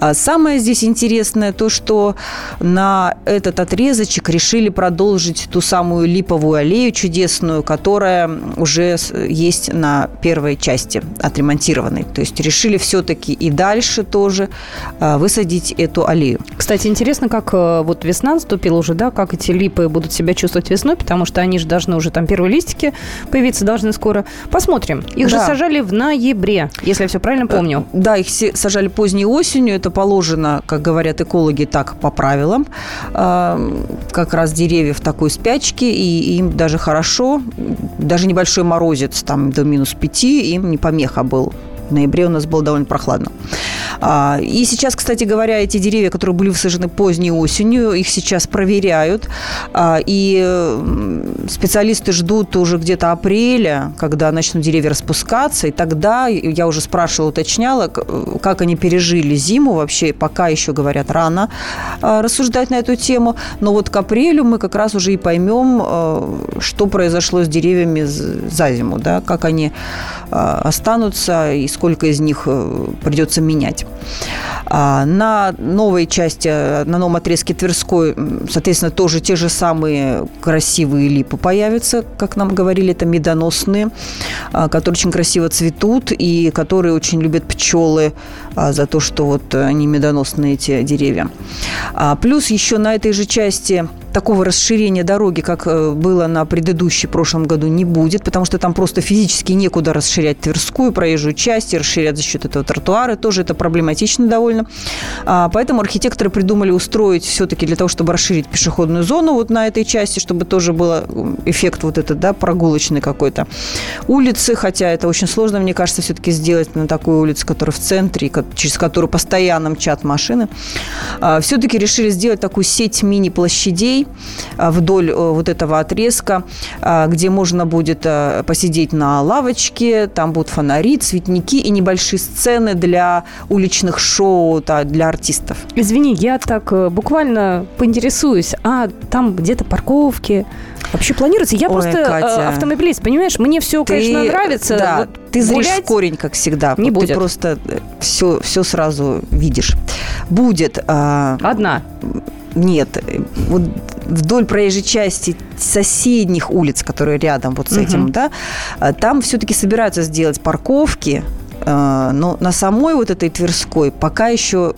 А самое здесь интересное то, что на этот отрезочек решили продолжить ту самую липовую аллею чудесную, которая уже есть на первой части отремонтированной. То есть решили все-таки и дальше тоже а, высадить эту аллею. Кстати, интересно, как э, вот весна наступила уже, да, как эти липы будут себя чувствовать весной, потому что они же должны уже там первые листики появиться должны скоро. Посмотрим. Их да. же сажали в ноябре, если я все правильно помню. Да, их сажали поздней осенью. Это положено, как говорят экологи, так по правилам. Как раз деревья в такой спячке, и им даже хорошо. Даже небольшой морозец, там до минус пяти, им не помеха был. В ноябре у нас было довольно прохладно. А, и сейчас, кстати говоря, эти деревья, которые были высажены поздней осенью, их сейчас проверяют. А, и специалисты ждут уже где-то апреля, когда начнут деревья распускаться. И тогда я уже спрашивала, уточняла, как они пережили зиму вообще. Пока еще, говорят, рано а, рассуждать на эту тему. Но вот к апрелю мы как раз уже и поймем, что произошло с деревьями за зиму, да, как они останутся и сколько из них э, придется менять. А, на новой части, на новом отрезке Тверской, соответственно, тоже те же самые красивые липы появятся, как нам говорили, это медоносные, а, которые очень красиво цветут и которые очень любят пчелы а, за то, что вот они медоносные, эти деревья. Плюс еще на этой же части такого расширения дороги, как э, было на предыдущей прошлом году, не будет, потому что там просто физически некуда расширять Тверскую проезжую часть и расширять за счет этого тротуары. Тоже это проблематично довольно. А, поэтому архитекторы придумали устроить все-таки для того, чтобы расширить пешеходную зону вот на этой части, чтобы тоже был эффект вот этот, да, прогулочный какой-то улицы, хотя это очень сложно, мне кажется, все-таки сделать на такую улицу, которая в центре, через которую постоянно мчат машины. А, все-таки решили сделать такую сеть мини-площадей, а, вдоль э, вот этого отрезка, где можно будет э, посидеть на лавочке, там будут фонари, цветники и небольшие сцены для уличных шоу, для артистов. Извини, я так э, буквально поинтересуюсь, а там где-то парковки, Вообще планируется. Я Ой, просто Катя, автомобилист, понимаешь? Мне все, ты, конечно, нравится. Да, вот ты зришь в корень, как всегда. Не вот будет. Ты просто все, все сразу видишь. Будет. А, Одна. Нет. Вот вдоль проезжей части соседних улиц, которые рядом вот с угу. этим, да, там все-таки собираются сделать парковки, но на самой вот этой Тверской пока еще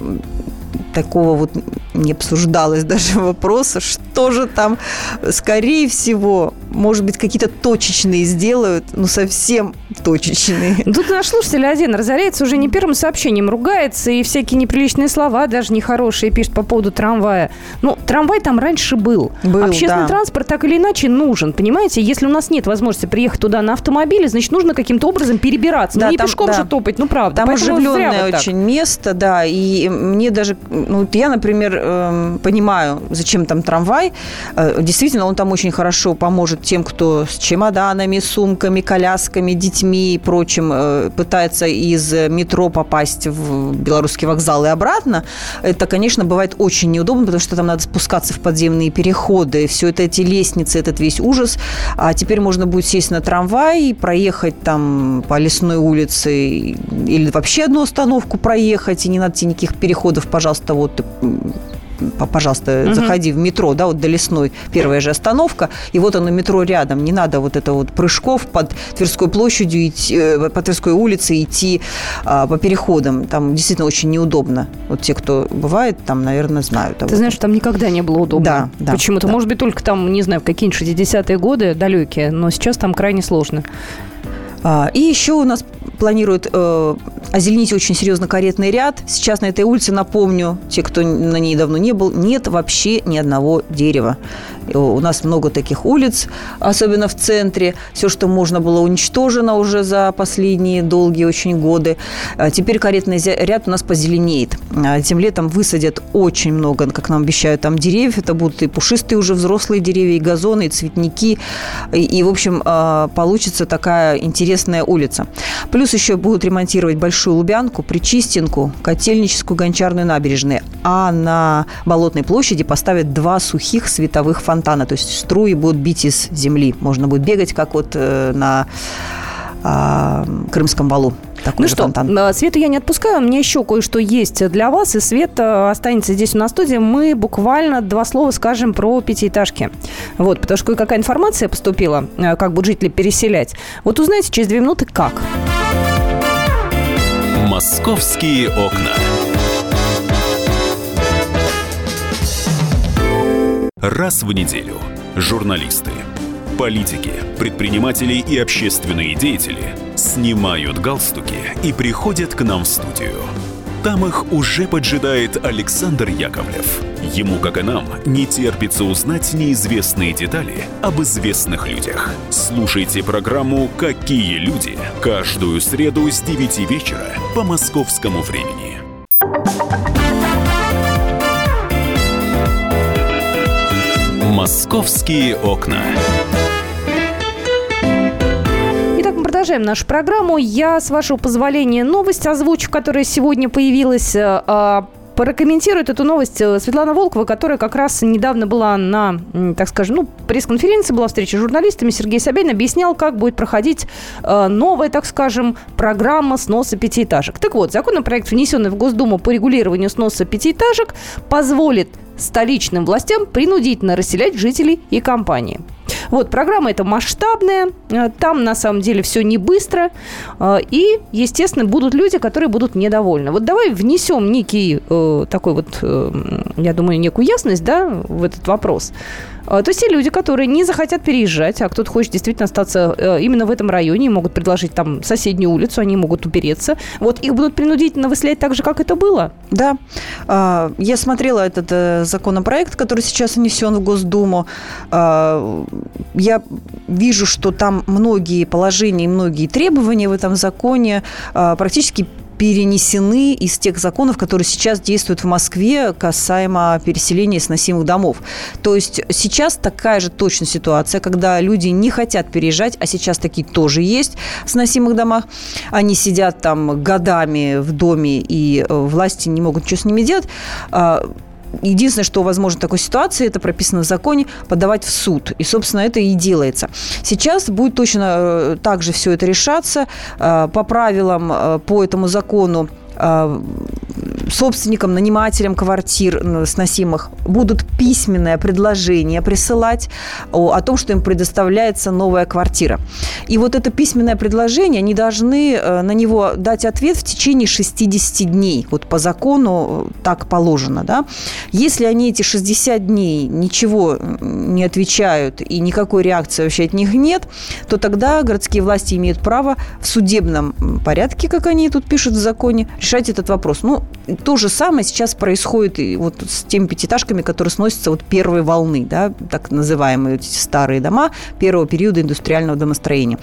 такого вот не обсуждалось даже вопроса, что же там, скорее всего, может быть, какие-то точечные сделают, ну, совсем точечные. Тут наш слушатель один разоряется уже не первым сообщением, ругается и всякие неприличные слова, даже нехорошие, пишет по поводу трамвая. Ну, трамвай там раньше был. был Общественный да. транспорт так или иначе нужен, понимаете? Если у нас нет возможности приехать туда на автомобиле, значит, нужно каким-то образом перебираться. Ну, да, ну, не там, пешком да. же топать, ну, правда. Там оживленное вот очень место, да, и мне даже, ну, я, например, э, понимаю, зачем там трамвай. Э, действительно, он там очень хорошо поможет тем, кто с чемоданами, сумками, колясками, детьми и прочим э, пытается из метро попасть в белорусский вокзал и обратно. Это, конечно, бывает очень неудобно, потому что там надо спускаться в подземные переходы. Все это эти лестницы, этот весь ужас. А теперь можно будет сесть на трамвай, проехать там по лесной улице или вообще одну остановку проехать, и не надо тебе никаких переходов, пожалуйста, вот пожалуйста, угу. заходи в метро, да, вот до Лесной, первая же остановка, и вот оно метро рядом, не надо вот это вот прыжков под Тверской площадью, идти, э, по Тверской улице идти а, по переходам, там действительно очень неудобно. Вот те, кто бывает, там, наверное, знают. Ты знаешь, там никогда не было удобно. Да, да. Почему-то, да. может быть, только там, не знаю, в какие-нибудь 60-е годы далекие, но сейчас там крайне сложно. А, и еще у нас планируют э, озеленить очень серьезно каретный ряд. Сейчас на этой улице, напомню, те, кто на ней давно не был, нет вообще ни одного дерева. У нас много таких улиц, особенно в центре. Все, что можно было, уничтожено уже за последние долгие очень годы. А теперь каретный ряд у нас позеленеет. А тем летом высадят очень много, как нам обещают, там деревьев. Это будут и пушистые уже взрослые деревья, и газоны, и цветники. И, и в общем, а, получится такая интересная улица. Плюс еще будут ремонтировать Большую Лубянку, Причистинку, Котельническую, Гончарную набережные. А на Болотной площади поставят два сухих световых фонтана, то есть струи будут бить из земли. Можно будет бегать, как вот э, на э, Крымском валу. Такой ну что, фонтан. Э, Свету я не отпускаю, у меня еще кое-что есть для вас, и Света останется здесь у нас в студии. Мы буквально два слова скажем про пятиэтажки. Вот, потому что кое-какая информация поступила, э, как будут жители переселять. Вот узнаете через две минуты, как. «Московские окна». Раз в неделю журналисты, политики, предприниматели и общественные деятели снимают галстуки и приходят к нам в студию. Там их уже поджидает Александр Яковлев. Ему, как и нам, не терпится узнать неизвестные детали об известных людях. Слушайте программу «Какие люди» каждую среду с 9 вечера по московскому времени. «Московские окна». Продолжаем нашу программу. Я, с вашего позволения, новость озвучу, которая сегодня появилась э, а, Прокомментирует эту новость э, Светлана Волкова, которая как раз недавно была на, так скажем, ну, пресс-конференции, была встреча с журналистами. Сергей Собянин объяснял, как будет проходить э, новая, так скажем, программа сноса пятиэтажек. Так вот, законопроект, внесенный в Госдуму по регулированию сноса пятиэтажек, позволит столичным властям принудительно расселять жителей и компании. Вот, программа эта масштабная, э, там на самом деле все не быстро, э, и, естественно, будут люди, которые будут недовольны. Вот давай внесем некий э, такой вот, я думаю, некую ясность, да, в этот вопрос. А, то есть те люди, которые не захотят переезжать, а кто-то хочет действительно остаться э, именно в этом районе, могут предложить там соседнюю улицу, они могут упереться. Вот их будут принудительно выселять так же, как это было? Да. А, я смотрела этот э, законопроект, который сейчас внесен в Госдуму. А, я вижу, что там многие положения, многие требования в этом законе практически перенесены из тех законов, которые сейчас действуют в Москве касаемо переселения сносимых домов. То есть сейчас такая же точно ситуация, когда люди не хотят переезжать, а сейчас такие тоже есть в сносимых домах. Они сидят там годами в доме, и э, власти не могут ничего с ними делать а, Единственное, что возможно в такой ситуации, это прописано в законе, подавать в суд. И, собственно, это и делается. Сейчас будет точно э, так же все это решаться. Э, по правилам, э, по этому закону собственникам, нанимателям квартир сносимых будут письменное предложение присылать о, о том, что им предоставляется новая квартира. И вот это письменное предложение, они должны э, на него дать ответ в течение 60 дней. Вот по закону э, так положено. Да? Если они эти 60 дней ничего не отвечают и никакой реакции вообще от них нет, то тогда городские власти имеют право в судебном порядке, как они тут пишут в законе, решать этот вопрос. Ну, то же самое сейчас происходит и вот с теми пятиэтажками, которые сносятся вот первой волны, да, так называемые эти старые дома первого периода индустриального домостроения.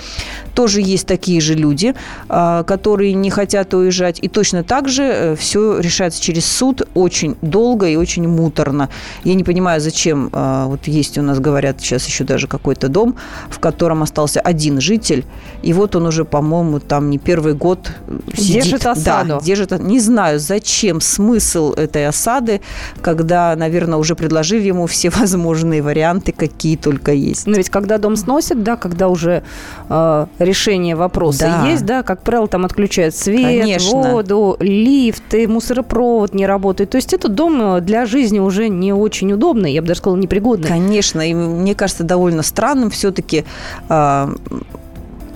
Тоже есть такие же люди, а, которые не хотят уезжать, и точно так же э, все решается через суд очень долго и очень муторно. Я не понимаю, зачем, а, вот есть у нас, говорят, сейчас еще даже какой-то дом, в котором остался один житель, и вот он уже, по-моему, там не первый год сидит. Держит осаду. Да, держит. Не знаю, зачем смысл этой осады, когда, наверное, уже предложили ему все возможные варианты, какие только есть. Но ведь когда дом сносят, да, когда уже э, решение вопроса да. есть, да, как правило, там отключают свет, Конечно. воду, лифты, мусоропровод не работает. То есть этот дом э, для жизни уже не очень удобный, я бы даже сказала, непригодный. Конечно, и мне кажется довольно странным все-таки э,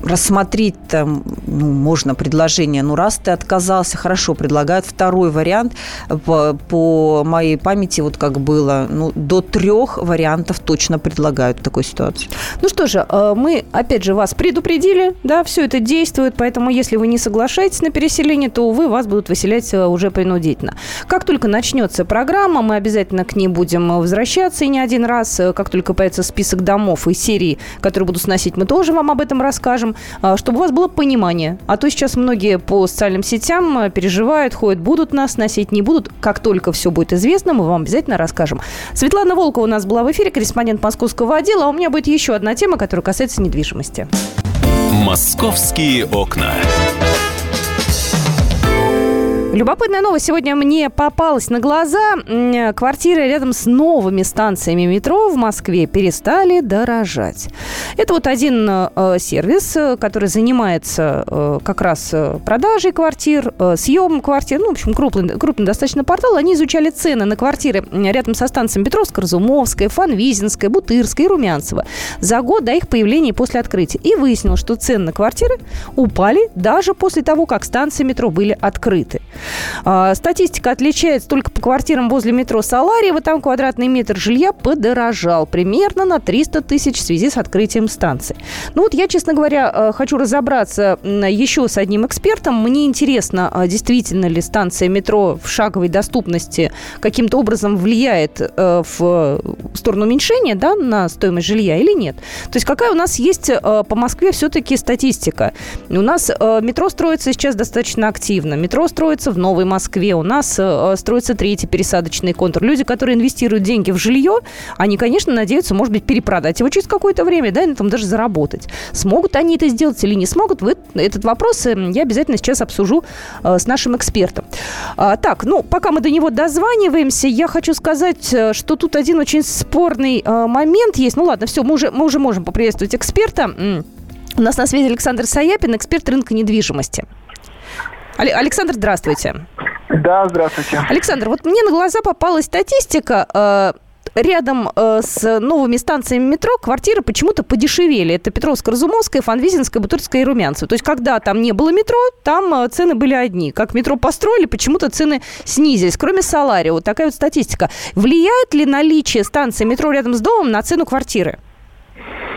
рассмотреть там, ну, можно предложение. Ну, раз ты отказался, хорошо, предлагают второй вариант. По, по моей памяти, вот как было, ну, до трех вариантов точно предлагают в такой ситуации. Ну что же, э, мы, опять же, вас предупредили, да, все это действует, поэтому если вы не соглашаетесь на переселение, то, увы, вас будут выселять э, уже принудительно. Как только начнется программа, мы обязательно к ней будем возвращаться, и не один раз, э, как только появится список домов и серий, которые будут сносить, мы тоже вам об этом расскажем скажем, а, чтобы у вас было понимание. А то сейчас многие по социальным сетям а, переживают, ходят, будут нас носить, не будут. Как только все будет известно, мы вам обязательно расскажем. Светлана Волкова у нас была в эфире, корреспондент московского отдела. А у меня будет еще одна тема, которая касается недвижимости. «Московские окна». Любопытная новость сегодня мне попалась на глаза. Квартиры рядом с новыми станциями метро в Москве перестали дорожать. Это вот один э, сервис, который занимается э, как раз э, продажей квартир, э, съемом квартир. Ну, в общем, крупный, крупный достаточно портал. Они изучали цены на квартиры рядом со станциями Петровская, Разумовская, Фанвизинская, Бутырская и Румянцева за год до их появления после открытия. И выяснилось, что цены на квартиры упали даже после того, как станции метро были открыты. А, статистика отличается только по квартирам возле метро Саларьево. Там квадратный метр жилья подорожал примерно на 300 тысяч в связи с открытием станции. Ну вот я, честно говоря, э, хочу разобраться еще с одним экспертом. Мне интересно, а действительно ли станция метро в шаговой доступности каким-то образом влияет э, в сторону уменьшения да, на стоимость жилья или нет. То есть какая у нас есть э, по Москве все-таки статистика? У нас метро строится сейчас достаточно активно. Метро строится в Новой Москве. У нас э, строится третий пересадочный контур. Люди, которые инвестируют деньги в жилье, они, конечно, надеются, может быть, перепродать его через какое-то время, да, и на этом даже заработать. Смогут они это сделать или не смогут, вы, этот вопрос э, я обязательно сейчас обсужу э, с нашим экспертом. А, так, ну, пока мы до него дозваниваемся, я хочу сказать, э, что тут один очень спорный э, момент есть. Ну, ладно, все, мы уже, мы уже можем поприветствовать эксперта. У нас на связи Александр Саяпин, эксперт рынка недвижимости. Александр, здравствуйте. Да, здравствуйте. Александр, вот мне на глаза попалась статистика. Э, рядом э, с новыми станциями метро квартиры почему-то подешевели. Это Петровская, Разумовская, Фанвизинская, Бутырская и Румянцева. То есть, когда там не было метро, там э, цены были одни. Как метро построили, почему-то цены снизились. Кроме Соларио. Вот такая вот статистика. Влияет ли наличие станции метро рядом с домом на цену квартиры?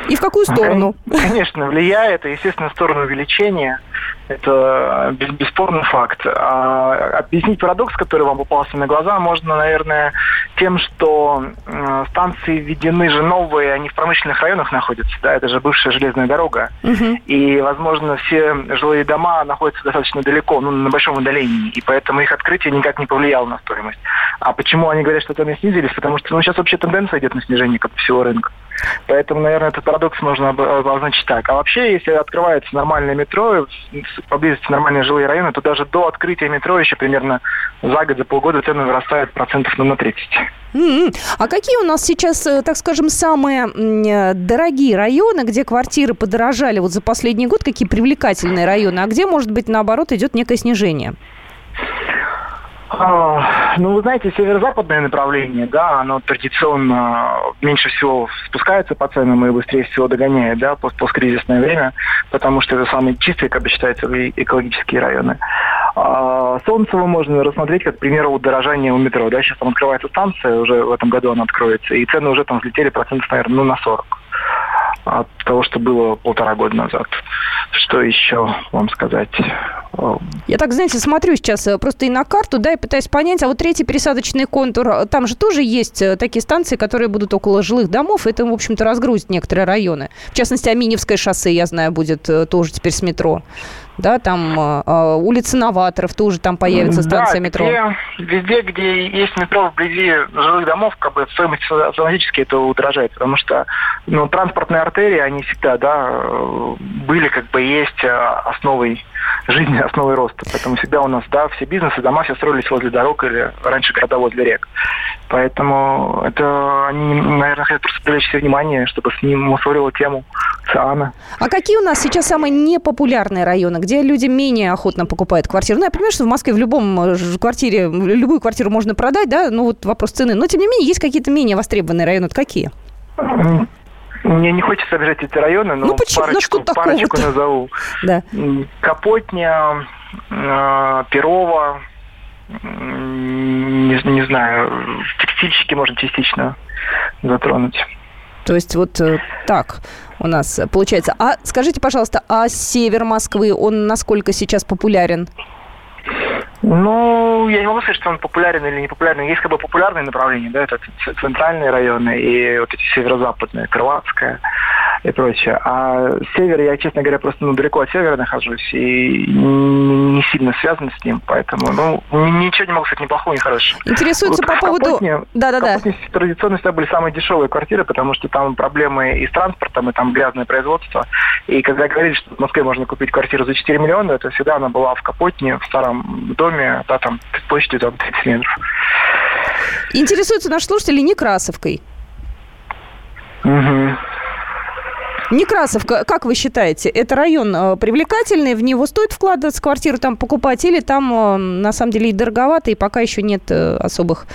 И в какую сторону? Конечно, влияет, естественно, в сторону увеличения. Это бесспорный факт. А объяснить парадокс, который вам попался на глаза, можно, наверное, тем, что станции введены же новые, они в промышленных районах находятся, да, это же бывшая железная дорога. Угу. И, возможно, все жилые дома находятся достаточно далеко, ну, на большом удалении, и поэтому их открытие никак не повлияло на стоимость. А почему они говорят, что цены снизились? Потому что ну, сейчас вообще тенденция идет на снижение как всего рынка. Поэтому, наверное, этот парадокс можно обозначить так. А вообще, если открывается нормальное метро, поблизости нормальные жилые районы, то даже до открытия метро еще примерно за год, за полгода цены вырастают процентов на 30. Mm-hmm. А какие у нас сейчас, э, так скажем, самые э, дорогие районы, где квартиры подорожали вот за последний год, какие привлекательные районы, а где, может быть, наоборот, идет некое снижение? А, ну, вы знаете, северо-западное направление, да, оно традиционно меньше всего спускается по ценам и быстрее всего догоняет, да, пост посткризисное время, потому что это самые чистые, как бы считается, экологические районы. А, Солнцево можно рассмотреть как пример удорожания у метро, да, сейчас там открывается станция, уже в этом году она откроется, и цены уже там взлетели процентов, наверное, ну, на 40 от того, что было полтора года назад. Что еще вам сказать? Я так, знаете, смотрю сейчас э, просто и на карту, да, и пытаюсь понять, а вот третий пересадочный контур, э, там же тоже есть э, такие станции, которые будут около жилых домов, это, в общем-то, разгрузит некоторые районы. В частности, Аминевское шоссе, я знаю, будет тоже теперь с метро да, там э, улица Новаторов тоже там появится станция да, метро. Где, везде, где есть метро вблизи жилых домов, как бы стоимость автоматически это удорожает, потому что ну, транспортные артерии, они всегда, да, были как бы есть основой жизни, основой роста. Поэтому всегда у нас, да, все бизнесы, дома все строились возле дорог или раньше города возле рек. Поэтому это они, наверное, хотят просто привлечь все внимание, чтобы с ним мусорила тему циана. А какие у нас сейчас самые непопулярные районы, где люди менее охотно покупают квартиру? Ну, я понимаю, что в Москве в любом квартире, любую квартиру можно продать, да, ну вот вопрос цены. Но, тем не менее, есть какие-то менее востребованные районы. Вот какие? Мне не хочется обижать эти районы, но ну, почему? парочку, ну, парочку назову. Да. Капотня, э, Перова, не, не знаю, текстильщики можно частично затронуть. То есть вот э, так у нас получается. А скажите, пожалуйста, а север Москвы, он насколько сейчас популярен? Ну, я не могу сказать, что он популярен или не популярен. Есть как бы популярные направления, да, это центральные районы и вот эти северо-западные, Крылатская и прочее. А север, я, честно говоря, просто ну, далеко от севера нахожусь и не сильно связан с ним, поэтому, ну, ничего не могу сказать ни плохого, ни хорошего. Интересуется вот по поводу... Да-да-да. традиционно всегда были самые дешевые квартиры, потому что там проблемы и с транспортом, и там грязное производство. И когда говорили, что в Москве можно купить квартиру за 4 миллиона, это всегда она была в Капотне, в старом доме, доме, да, там площадью там 30 метров. Интересуется наш слушатель Некрасовкой. Угу. Некрасовка, как вы считаете, это район э, привлекательный, в него стоит вкладываться, квартиру там покупать, или там э, на самом деле и дороговато, и пока еще нет э, особых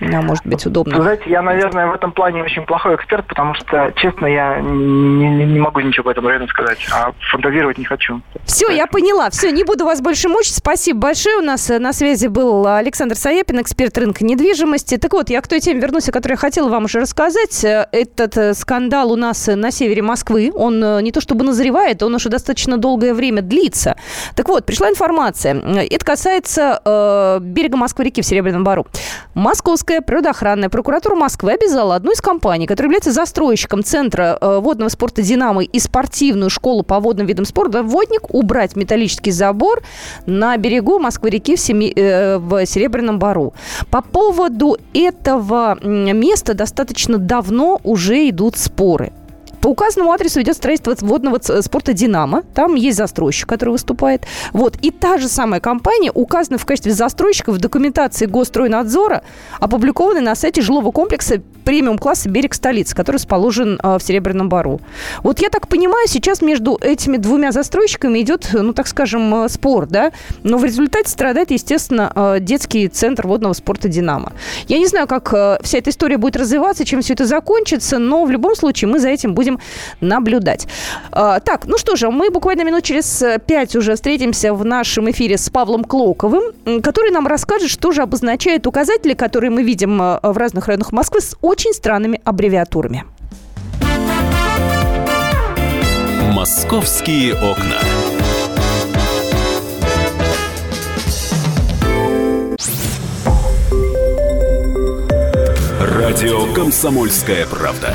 да, может быть удобно. Вы знаете, я, наверное, в этом плане очень плохой эксперт, потому что, честно, я не, не, могу ничего по этому району сказать, а фантазировать не хочу. Все, Поэтому. я поняла. Все, не буду вас больше мучить. Спасибо большое. У нас э, на связи был Александр Саяпин, эксперт рынка недвижимости. Так вот, я к той теме вернусь, о которой я хотела вам уже рассказать. Э, этот э, скандал у нас на севере Москвы, он не то чтобы назревает, он уже достаточно долгое время длится. Так вот, пришла информация. Это касается э, берега Москвы-реки в Серебряном Бару. Московская Московская природоохранная прокуратура Москвы обязала одну из компаний, которая является застройщиком Центра э, водного спорта «Динамо» и спортивную школу по водным видам спорта «Водник» убрать металлический забор на берегу Москвы-реки в, Семи... э, в Серебряном Бару. По поводу этого места достаточно давно уже идут споры. По указанному адресу идет строительство водного спорта «Динамо». Там есть застройщик, который выступает. Вот. И та же самая компания указана в качестве застройщика в документации Госстройнадзора, опубликованной на сайте жилого комплекса премиум-класса «Берег столицы», который расположен э, в Серебряном Бару. Вот я так понимаю, сейчас между этими двумя застройщиками идет, ну, так скажем, э, спор, да? Но в результате страдает, естественно, э, детский центр водного спорта «Динамо». Я не знаю, как вся эта история будет развиваться, чем все это закончится, но в любом случае мы за этим будем наблюдать. А, так, ну что же, мы буквально минут через пять уже встретимся в нашем эфире с Павлом Клоковым, который нам расскажет, что же обозначают указатели, которые мы видим а, в разных районах Москвы с очень странными аббревиатурами. Московские окна. Радио «Комсомольская правда».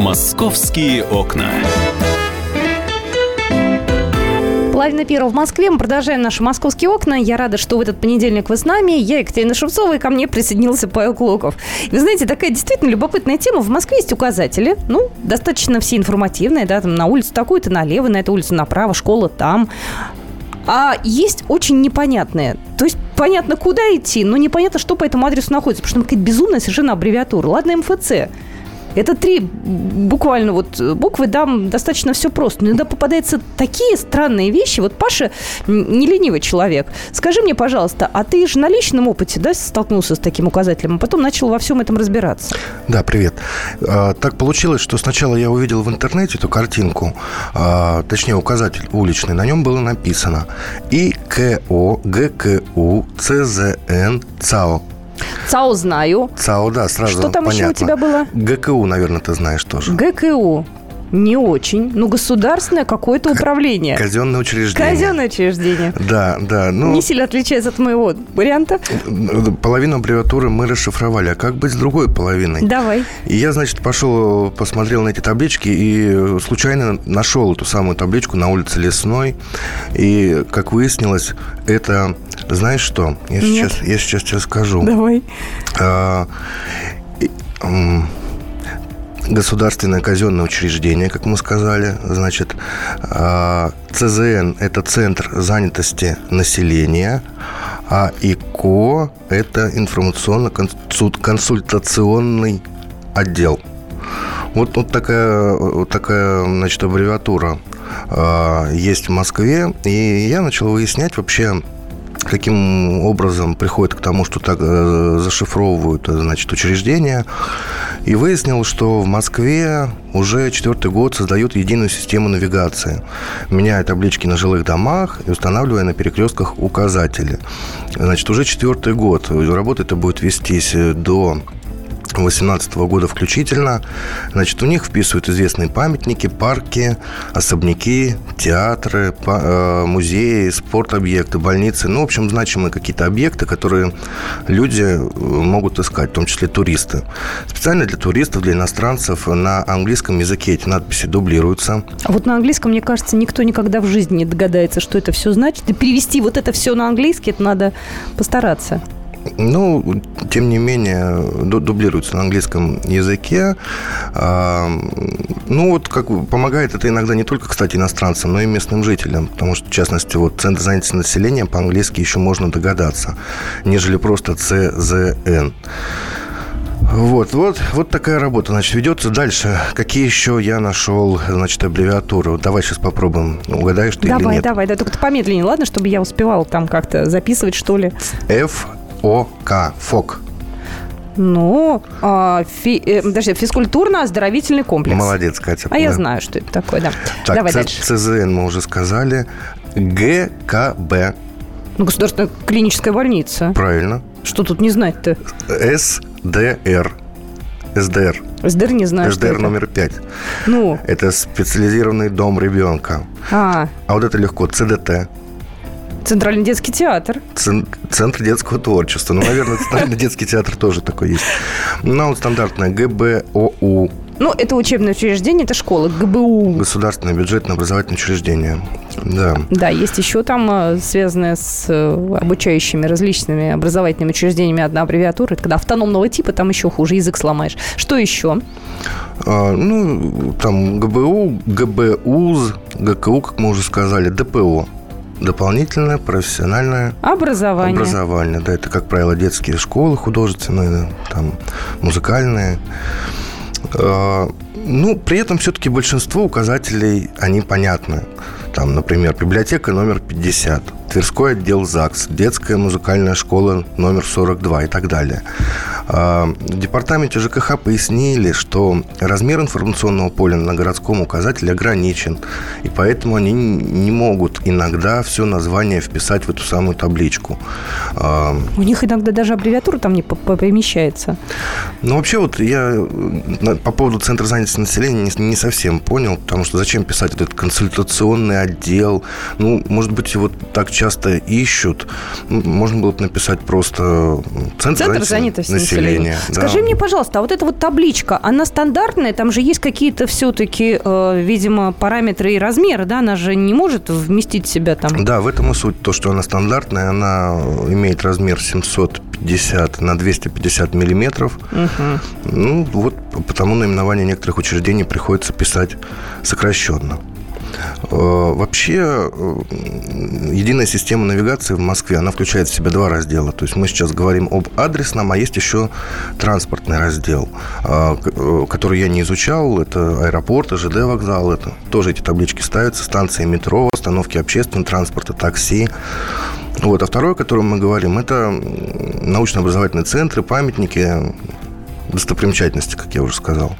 Московские окна. Половина первого в Москве. Мы продолжаем наши московские окна. Я рада, что в этот понедельник вы с нами. Я Екатерина Шевцова, и ко мне присоединился Павел Клоков. Вы знаете, такая действительно любопытная тема. В Москве есть указатели. Ну, достаточно все информативные, да, там на улицу такую-то налево, на эту улицу направо, школа там. А есть очень непонятные. То есть понятно, куда идти, но непонятно, что по этому адресу находится. Потому что там какая-то безумная совершенно аббревиатура. Ладно, МФЦ. Это три буквально вот буквы, там достаточно все просто. Но иногда попадаются такие странные вещи. Вот Паша не ленивый человек. Скажи мне, пожалуйста, а ты же на личном опыте да, столкнулся с таким указателем, а потом начал во всем этом разбираться? Да, привет. А, так получилось, что сначала я увидел в интернете эту картинку, а, точнее указатель уличный, на нем было написано ИКО, ГКУ, ЦЗН, ЦАО. ЦАО знаю. ЦАО, да, сразу Что там понятно. еще у тебя было? ГКУ, наверное, ты знаешь тоже. ГКУ. Не очень. Ну, государственное какое-то управление. Казенное учреждение. Казенное учреждение. Да, да. Ну, Не сильно отличается от моего варианта. половину аббревиатуры мы расшифровали. А как быть с другой половиной? Давай. И я, значит, пошел, посмотрел на эти таблички и случайно нашел эту самую табличку на улице Лесной. И, как выяснилось, это... Знаешь что? Я, Нет. сейчас, я сейчас тебе скажу. Давай. А, и, государственное казенное учреждение, как мы сказали. Значит, а, ЦЗН – это Центр занятости населения, а ИКО – это информационно-консультационный отдел. Вот, вот такая, вот такая значит, аббревиатура а, есть в Москве. И я начал выяснять вообще, каким образом приходит к тому, что так э, зашифровывают, э, значит, учреждения. И выяснил, что в Москве уже четвертый год создают единую систему навигации, меняя таблички на жилых домах и устанавливая на перекрестках указатели. Значит, уже четвертый год. Работа эта будет вестись э, до 2018 года включительно. Значит, у них вписывают известные памятники, парки, особняки, театры, э, музеи, спортобъекты, больницы. Ну, в общем, значимые какие-то объекты, которые люди э, могут искать, в том числе туристы. Специально для туристов, для иностранцев на английском языке эти надписи дублируются. А вот на английском, мне кажется, никто никогда в жизни не догадается, что это все значит. И перевести вот это все на английский, это надо постараться. Ну, тем не менее, ду- дублируется на английском языке. А, Ну, вот как помогает это иногда не только, кстати, иностранцам, но и местным жителям. Потому что, в частности, вот Центр занятости населения по-английски еще можно догадаться, нежели просто ЦЗН. Вот, вот, вот такая работа, значит, ведется дальше. Какие еще я нашел, значит, аббревиатуры? Вот Давай сейчас попробуем. Угадаешь ты или давай, нет? давай, да, только ты помедленнее, ладно, чтобы я успевала там как-то записывать, что ли. Ф-О-К. ФОК. Ну, а, фи- э, подожди, физкультурно-оздоровительный комплекс. Молодец, Катя. А я Да. знаю, что это такое, да. Так, Давай Ц- дальше. ЦЗН мы уже сказали. ГКБ. Ну, государственная клиническая больница. Правильно. Что тут не знать-то? СДР. СДР. СДР не знаю, СДР это. номер пять. Ну, Это специализированный дом ребенка. а, А вот это легко. ЦДТ. Центральный детский театр. Цен- Центр детского творчества. Ну, наверное, Центральный детский театр тоже такой есть. Ну, а стандартная ГБОУ. Ну, это учебное учреждение, это школа, ГБУ. Государственное бюджетное образовательное учреждение. Да. Да, есть еще там, э, связанная с э, обучающими различными образовательными учреждениями одна аббревиатура. Это когда автономного типа, там еще хуже, язык сломаешь. Что еще? А, ну, там ГБУ, ГБУЗ, ГКУ, как мы уже сказали, ДПО. Дополнительное профессиональное Образование. образование. Да, это, как правило, детские школы художественные, там, музыкальные. А, Ну, при этом все-таки большинство указателей, они понятны. Там, например, библиотека номер 50, Тверской отдел ЗАГС, детская музыкальная школа номер 42 и так далее. А, В департаменте ЖКХ пояснили, что размер информационного поля на городском указателе ограничен, и поэтому они не могут иногда все название вписать в эту самую табличку. А, У них иногда даже аббревиатура там не по- по- помещается. ну, вообще, вот я э, по поводу Центра занятости населения не совсем понял, потому что зачем писать этот консультационный отдел? Ну, может быть, вот так часто ищут. Можно было бы написать просто центр, центр занятости населения. населения. Скажи да. мне, пожалуйста, а вот эта вот табличка, она стандартная? Там же есть какие-то все-таки, э, видимо, параметры и размеры, да? Она же не может вместить себя там... Да, в этом и суть. То, что она стандартная, она имеет размер 750 на 250 миллиметров. Угу. Ну, вот потому наименование некоторых учреждений приходится писать сокращенно. Э, вообще, э, единая система навигации в Москве, она включает в себя два раздела. То есть мы сейчас говорим об адресном, а есть еще транспортный раздел, э, который я не изучал. Это аэропорты, ЖД вокзал. Это тоже эти таблички ставятся. Станции метро, остановки общественного транспорта, такси. Вот. А второе, о котором мы говорим, это научно-образовательные центры, памятники, достопримечательности, как я уже сказал.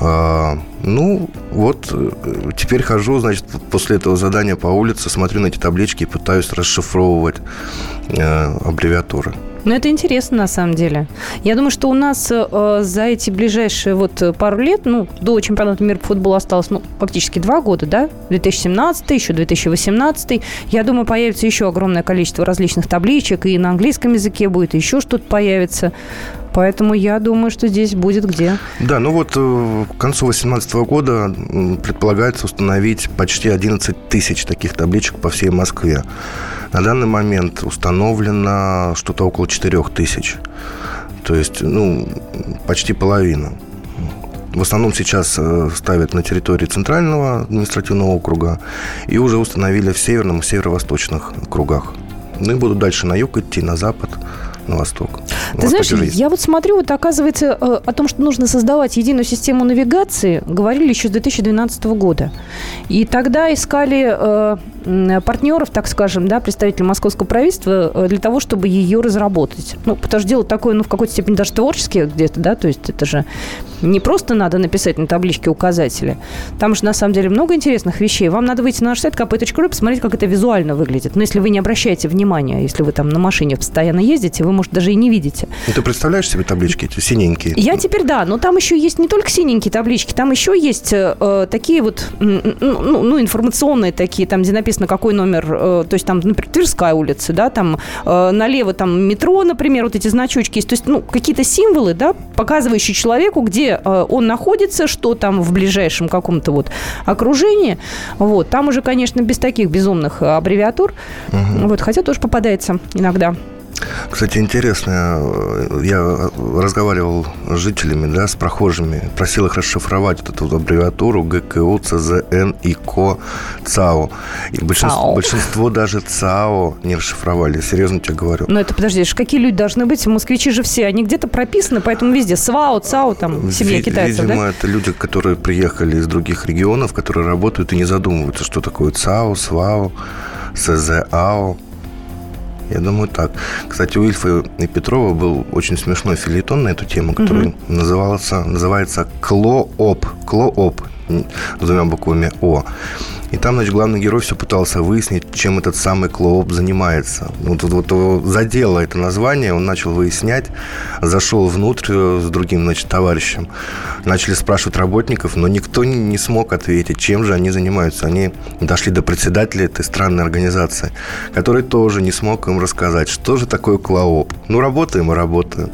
А, ну, вот э, теперь хожу, значит, после этого задания по улице, смотрю на эти таблички и пытаюсь расшифровывать э, аббревиатуры. Ну, это интересно, на самом деле. Я думаю, что у нас э, за эти ближайшие вот пару лет, ну, до чемпионата мира по футболу осталось, ну, фактически два года, да? 2017, еще 2018. Я думаю, появится еще огромное количество различных табличек, и на английском языке будет, еще что-то появится. Поэтому я думаю, что здесь будет где. Да, ну вот э, к концу 2018 года предполагается установить почти 11 тысяч таких табличек по всей Москве. На данный момент установлено что-то около 4 тысяч. То есть, ну, почти половина. В основном сейчас э, ставят на территории Центрального административного округа и уже установили в северном и северо-восточных кругах. Ну и будут дальше на юг идти, на запад на восток. Ты знаешь, я вот смотрю, вот оказывается, э, о том, что нужно создавать единую систему навигации, говорили еще с 2012 года. И тогда искали э, партнеров, так скажем, да, представителей московского правительства э, для того, чтобы ее разработать. Ну, потому что дело такое, ну, в какой-то степени даже творческое где-то, да, то есть это же не просто надо написать на табличке указатели. Там же, на самом деле, много интересных вещей. Вам надо выйти на наш сайт kp.ru и посмотреть, как это визуально выглядит. Но если вы не обращаете внимания, если вы там на машине постоянно ездите, вы, может, даже и не видите. Ну, ты представляешь себе таблички эти синенькие? Я теперь, да, но там еще есть не только синенькие таблички, там еще есть э, такие вот, ну, ну, информационные такие, там, где написано, какой номер, э, то есть там, например, Тверская улица, да, там э, налево там метро, например, вот эти значочки есть, то есть, ну, какие-то символы, да, показывающие человеку, где Э, он находится, что там в ближайшем каком-то вот окружении. Вот. Там уже, конечно, без таких безумных аббревиатур. Угу. Вот. Хотя тоже попадается иногда. Кстати, интересно, я разговаривал с жителями, да, с прохожими, просил их расшифровать вот эту аббревиатуру ГКУ, ЦЗН, ИКО, ЦАО. И большинство, большинство даже ЦАО не расшифровали, серьезно тебе говорю. Но это, подожди, какие люди должны быть? Москвичи же все, они где-то прописаны, поэтому везде СВАО, ЦАО, там, семья Ви- китайцев, Видимо, да? это люди, которые приехали из других регионов, которые работают и не задумываются, что такое ЦАО, СВАО, СЗАО. Я думаю, так. Кстати, у Ильфа и Петрова был очень смешной филитон на эту тему, который угу. назывался, называется «Клооп». «Клооп» с двумя буквами «О». И там, значит, главный герой все пытался выяснить, чем этот самый Клооп занимается. Вот, вот, вот задело это название, он начал выяснять, зашел внутрь с другим, значит, товарищем. Начали спрашивать работников, но никто не смог ответить, чем же они занимаются. Они дошли до председателя этой странной организации, который тоже не смог им рассказать, что же такое Клооп. Ну, работаем и работаем.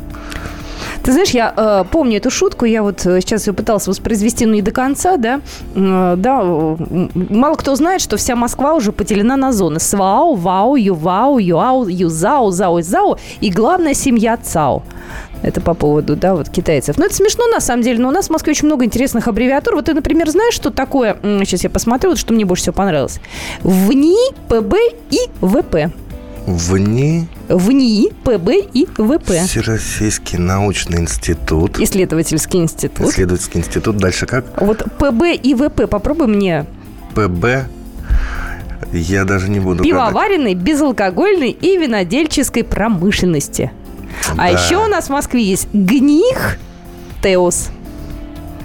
Ты знаешь, я э, помню эту шутку, я вот э, сейчас ее пыталась воспроизвести, но не до конца, да. Э, да, мало кто знает, что вся Москва уже поделена на зоны. СВАУ, ВАУ, ЮВАУ, ЮАУ, ЮЗАУ, ЗАУ, ЗАУ и главная семья ЦАУ. Это по поводу, да, вот китайцев. Но это смешно, на самом деле, но у нас в Москве очень много интересных аббревиатур. Вот ты, например, знаешь, что такое, сейчас я посмотрю, вот что мне больше всего понравилось. ВНИ, ПБ и ВП. ВНИ. ВНИ, ПБ и ВП. Всероссийский научный институт. Исследовательский институт. Исследовательский институт. Дальше как? Вот ПБ и ВП. Попробуй мне. ПБ. Я даже не буду Пивоваренной, гадать. безалкогольной и винодельческой промышленности. А да. А еще у нас в Москве есть ГНИХ ТЕОС.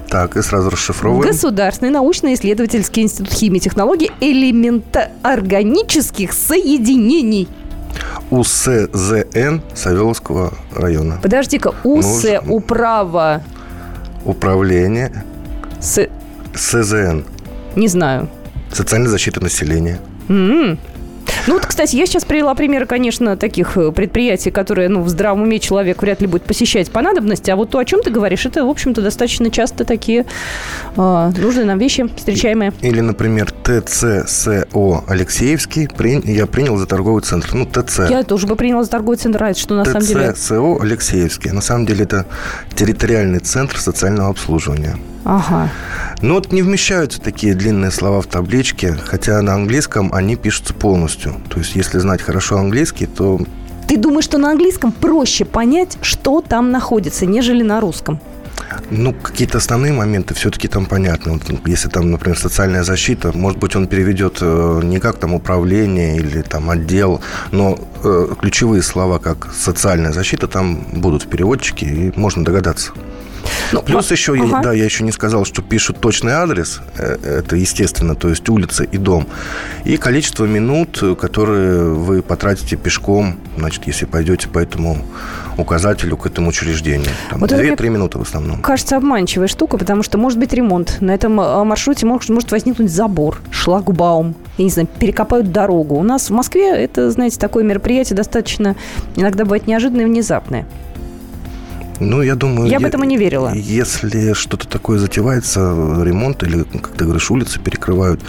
Так, и сразу расшифровываем. Государственный научно-исследовательский институт химии и технологий элементоорганических соединений. УСЗН Савеловского района. Подожди-ка, УС, Нужно... управа... Управление... С... СЗН. Не знаю. Социальная защита населения. Mm-hmm. Ну вот, кстати, я сейчас привела примеры, конечно, таких э, предприятий, которые, ну, в здравом уме человек вряд ли будет посещать по надобности, а вот то, о чем ты говоришь, это, в общем-то, достаточно часто такие э, нужные нам вещи, встречаемые. Или, например, ТЦСО Алексеевский я принял за торговый центр. Ну, ТЦ. Я тоже бы приняла за торговый центр, а это что на самом деле? ТЦСО Алексеевский. На самом деле это территориальный центр социального обслуживания. Ага. Ну вот не вмещаются такие длинные слова в табличке, хотя на английском они пишутся полностью. То есть если знать хорошо английский, то... Ты думаешь, что на английском проще понять, что там находится, нежели на русском? Ну, какие-то основные моменты все-таки там понятны. Вот, если там, например, социальная защита, может быть, он переведет э, не как там управление или там отдел, но э, ключевые слова, как социальная защита, там будут в переводчике, и можно догадаться. Ну, Плюс а, еще, ага. да, я еще не сказал, что пишут точный адрес, э, это естественно, то есть улица и дом, и количество минут, которые вы потратите пешком, значит, если пойдете по этому указателю, к этому учреждению. Там вот 2-3 минуты в основном. Кажется, обманчивая штука, потому что может быть ремонт. На этом э, маршруте может, может возникнуть забор, шлагбаум, я не знаю, перекопают дорогу. У нас в Москве это, знаете, такое мероприятие достаточно иногда бывает неожиданное и внезапное. Ну, я думаю... Я об этом и не верила. Если что-то такое затевается, ремонт или, как ты говоришь, улицы перекрывают,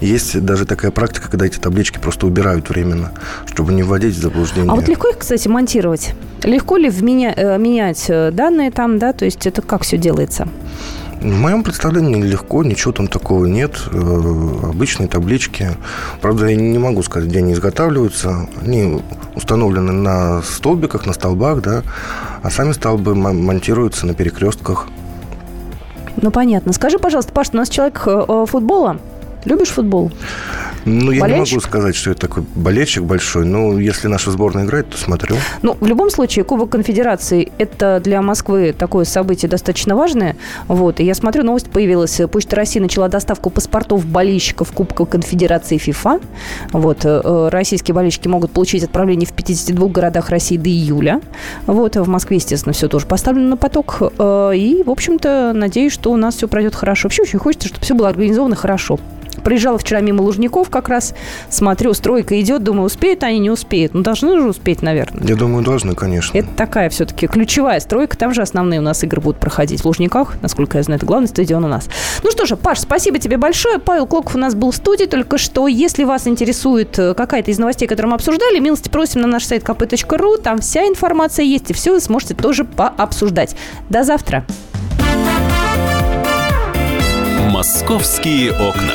есть даже такая практика, когда эти таблички просто убирают временно, чтобы не вводить в заблуждение. А вот легко их, кстати, монтировать? Легко ли вменя... Э, менять э, данные там, да? То есть это как все делается? В моем представлении легко, ничего там такого нет. Э, обычные таблички. Правда, я не могу сказать, где они изготавливаются. Они установлены на столбиках, на столбах, да, а сами столбы монтируются на перекрестках. Ну, понятно. Скажи, пожалуйста, Паш, у нас человек э, футбола. Любишь футбол? Ну, я болельщик? не могу сказать, что я такой болельщик большой, но если наша сборная играет, то смотрю. Ну, в любом случае, Кубок Конфедерации – это для Москвы такое событие достаточно важное. Вот, и я смотрю, новость появилась. Почта России начала доставку паспортов болельщиков Кубка Конфедерации ФИФА. Вот, э, российские болельщики могут получить отправление в 52 городах России до июля. Вот, в Москве, естественно, все тоже поставлено на поток. Э, и, в общем-то, надеюсь, что у нас все пройдет хорошо. Вообще очень хочется, чтобы все было организовано хорошо. Проезжала вчера мимо Лужников как раз, смотрю, стройка идет, думаю, успеют они, не успеют. Ну, должны же успеть, наверное. Я думаю, должны, конечно. Это такая все-таки ключевая стройка, там же основные у нас игры будут проходить в Лужниках, насколько я знаю, это главный стадион у нас. Ну что же, Паш, спасибо тебе большое. Павел Клоков у нас был в студии только что. Если вас интересует э, какая-то из новостей, которые мы обсуждали, милости просим на наш сайт kp.ru, там вся информация есть, и все вы сможете тоже пообсуждать. До завтра. Московские окна.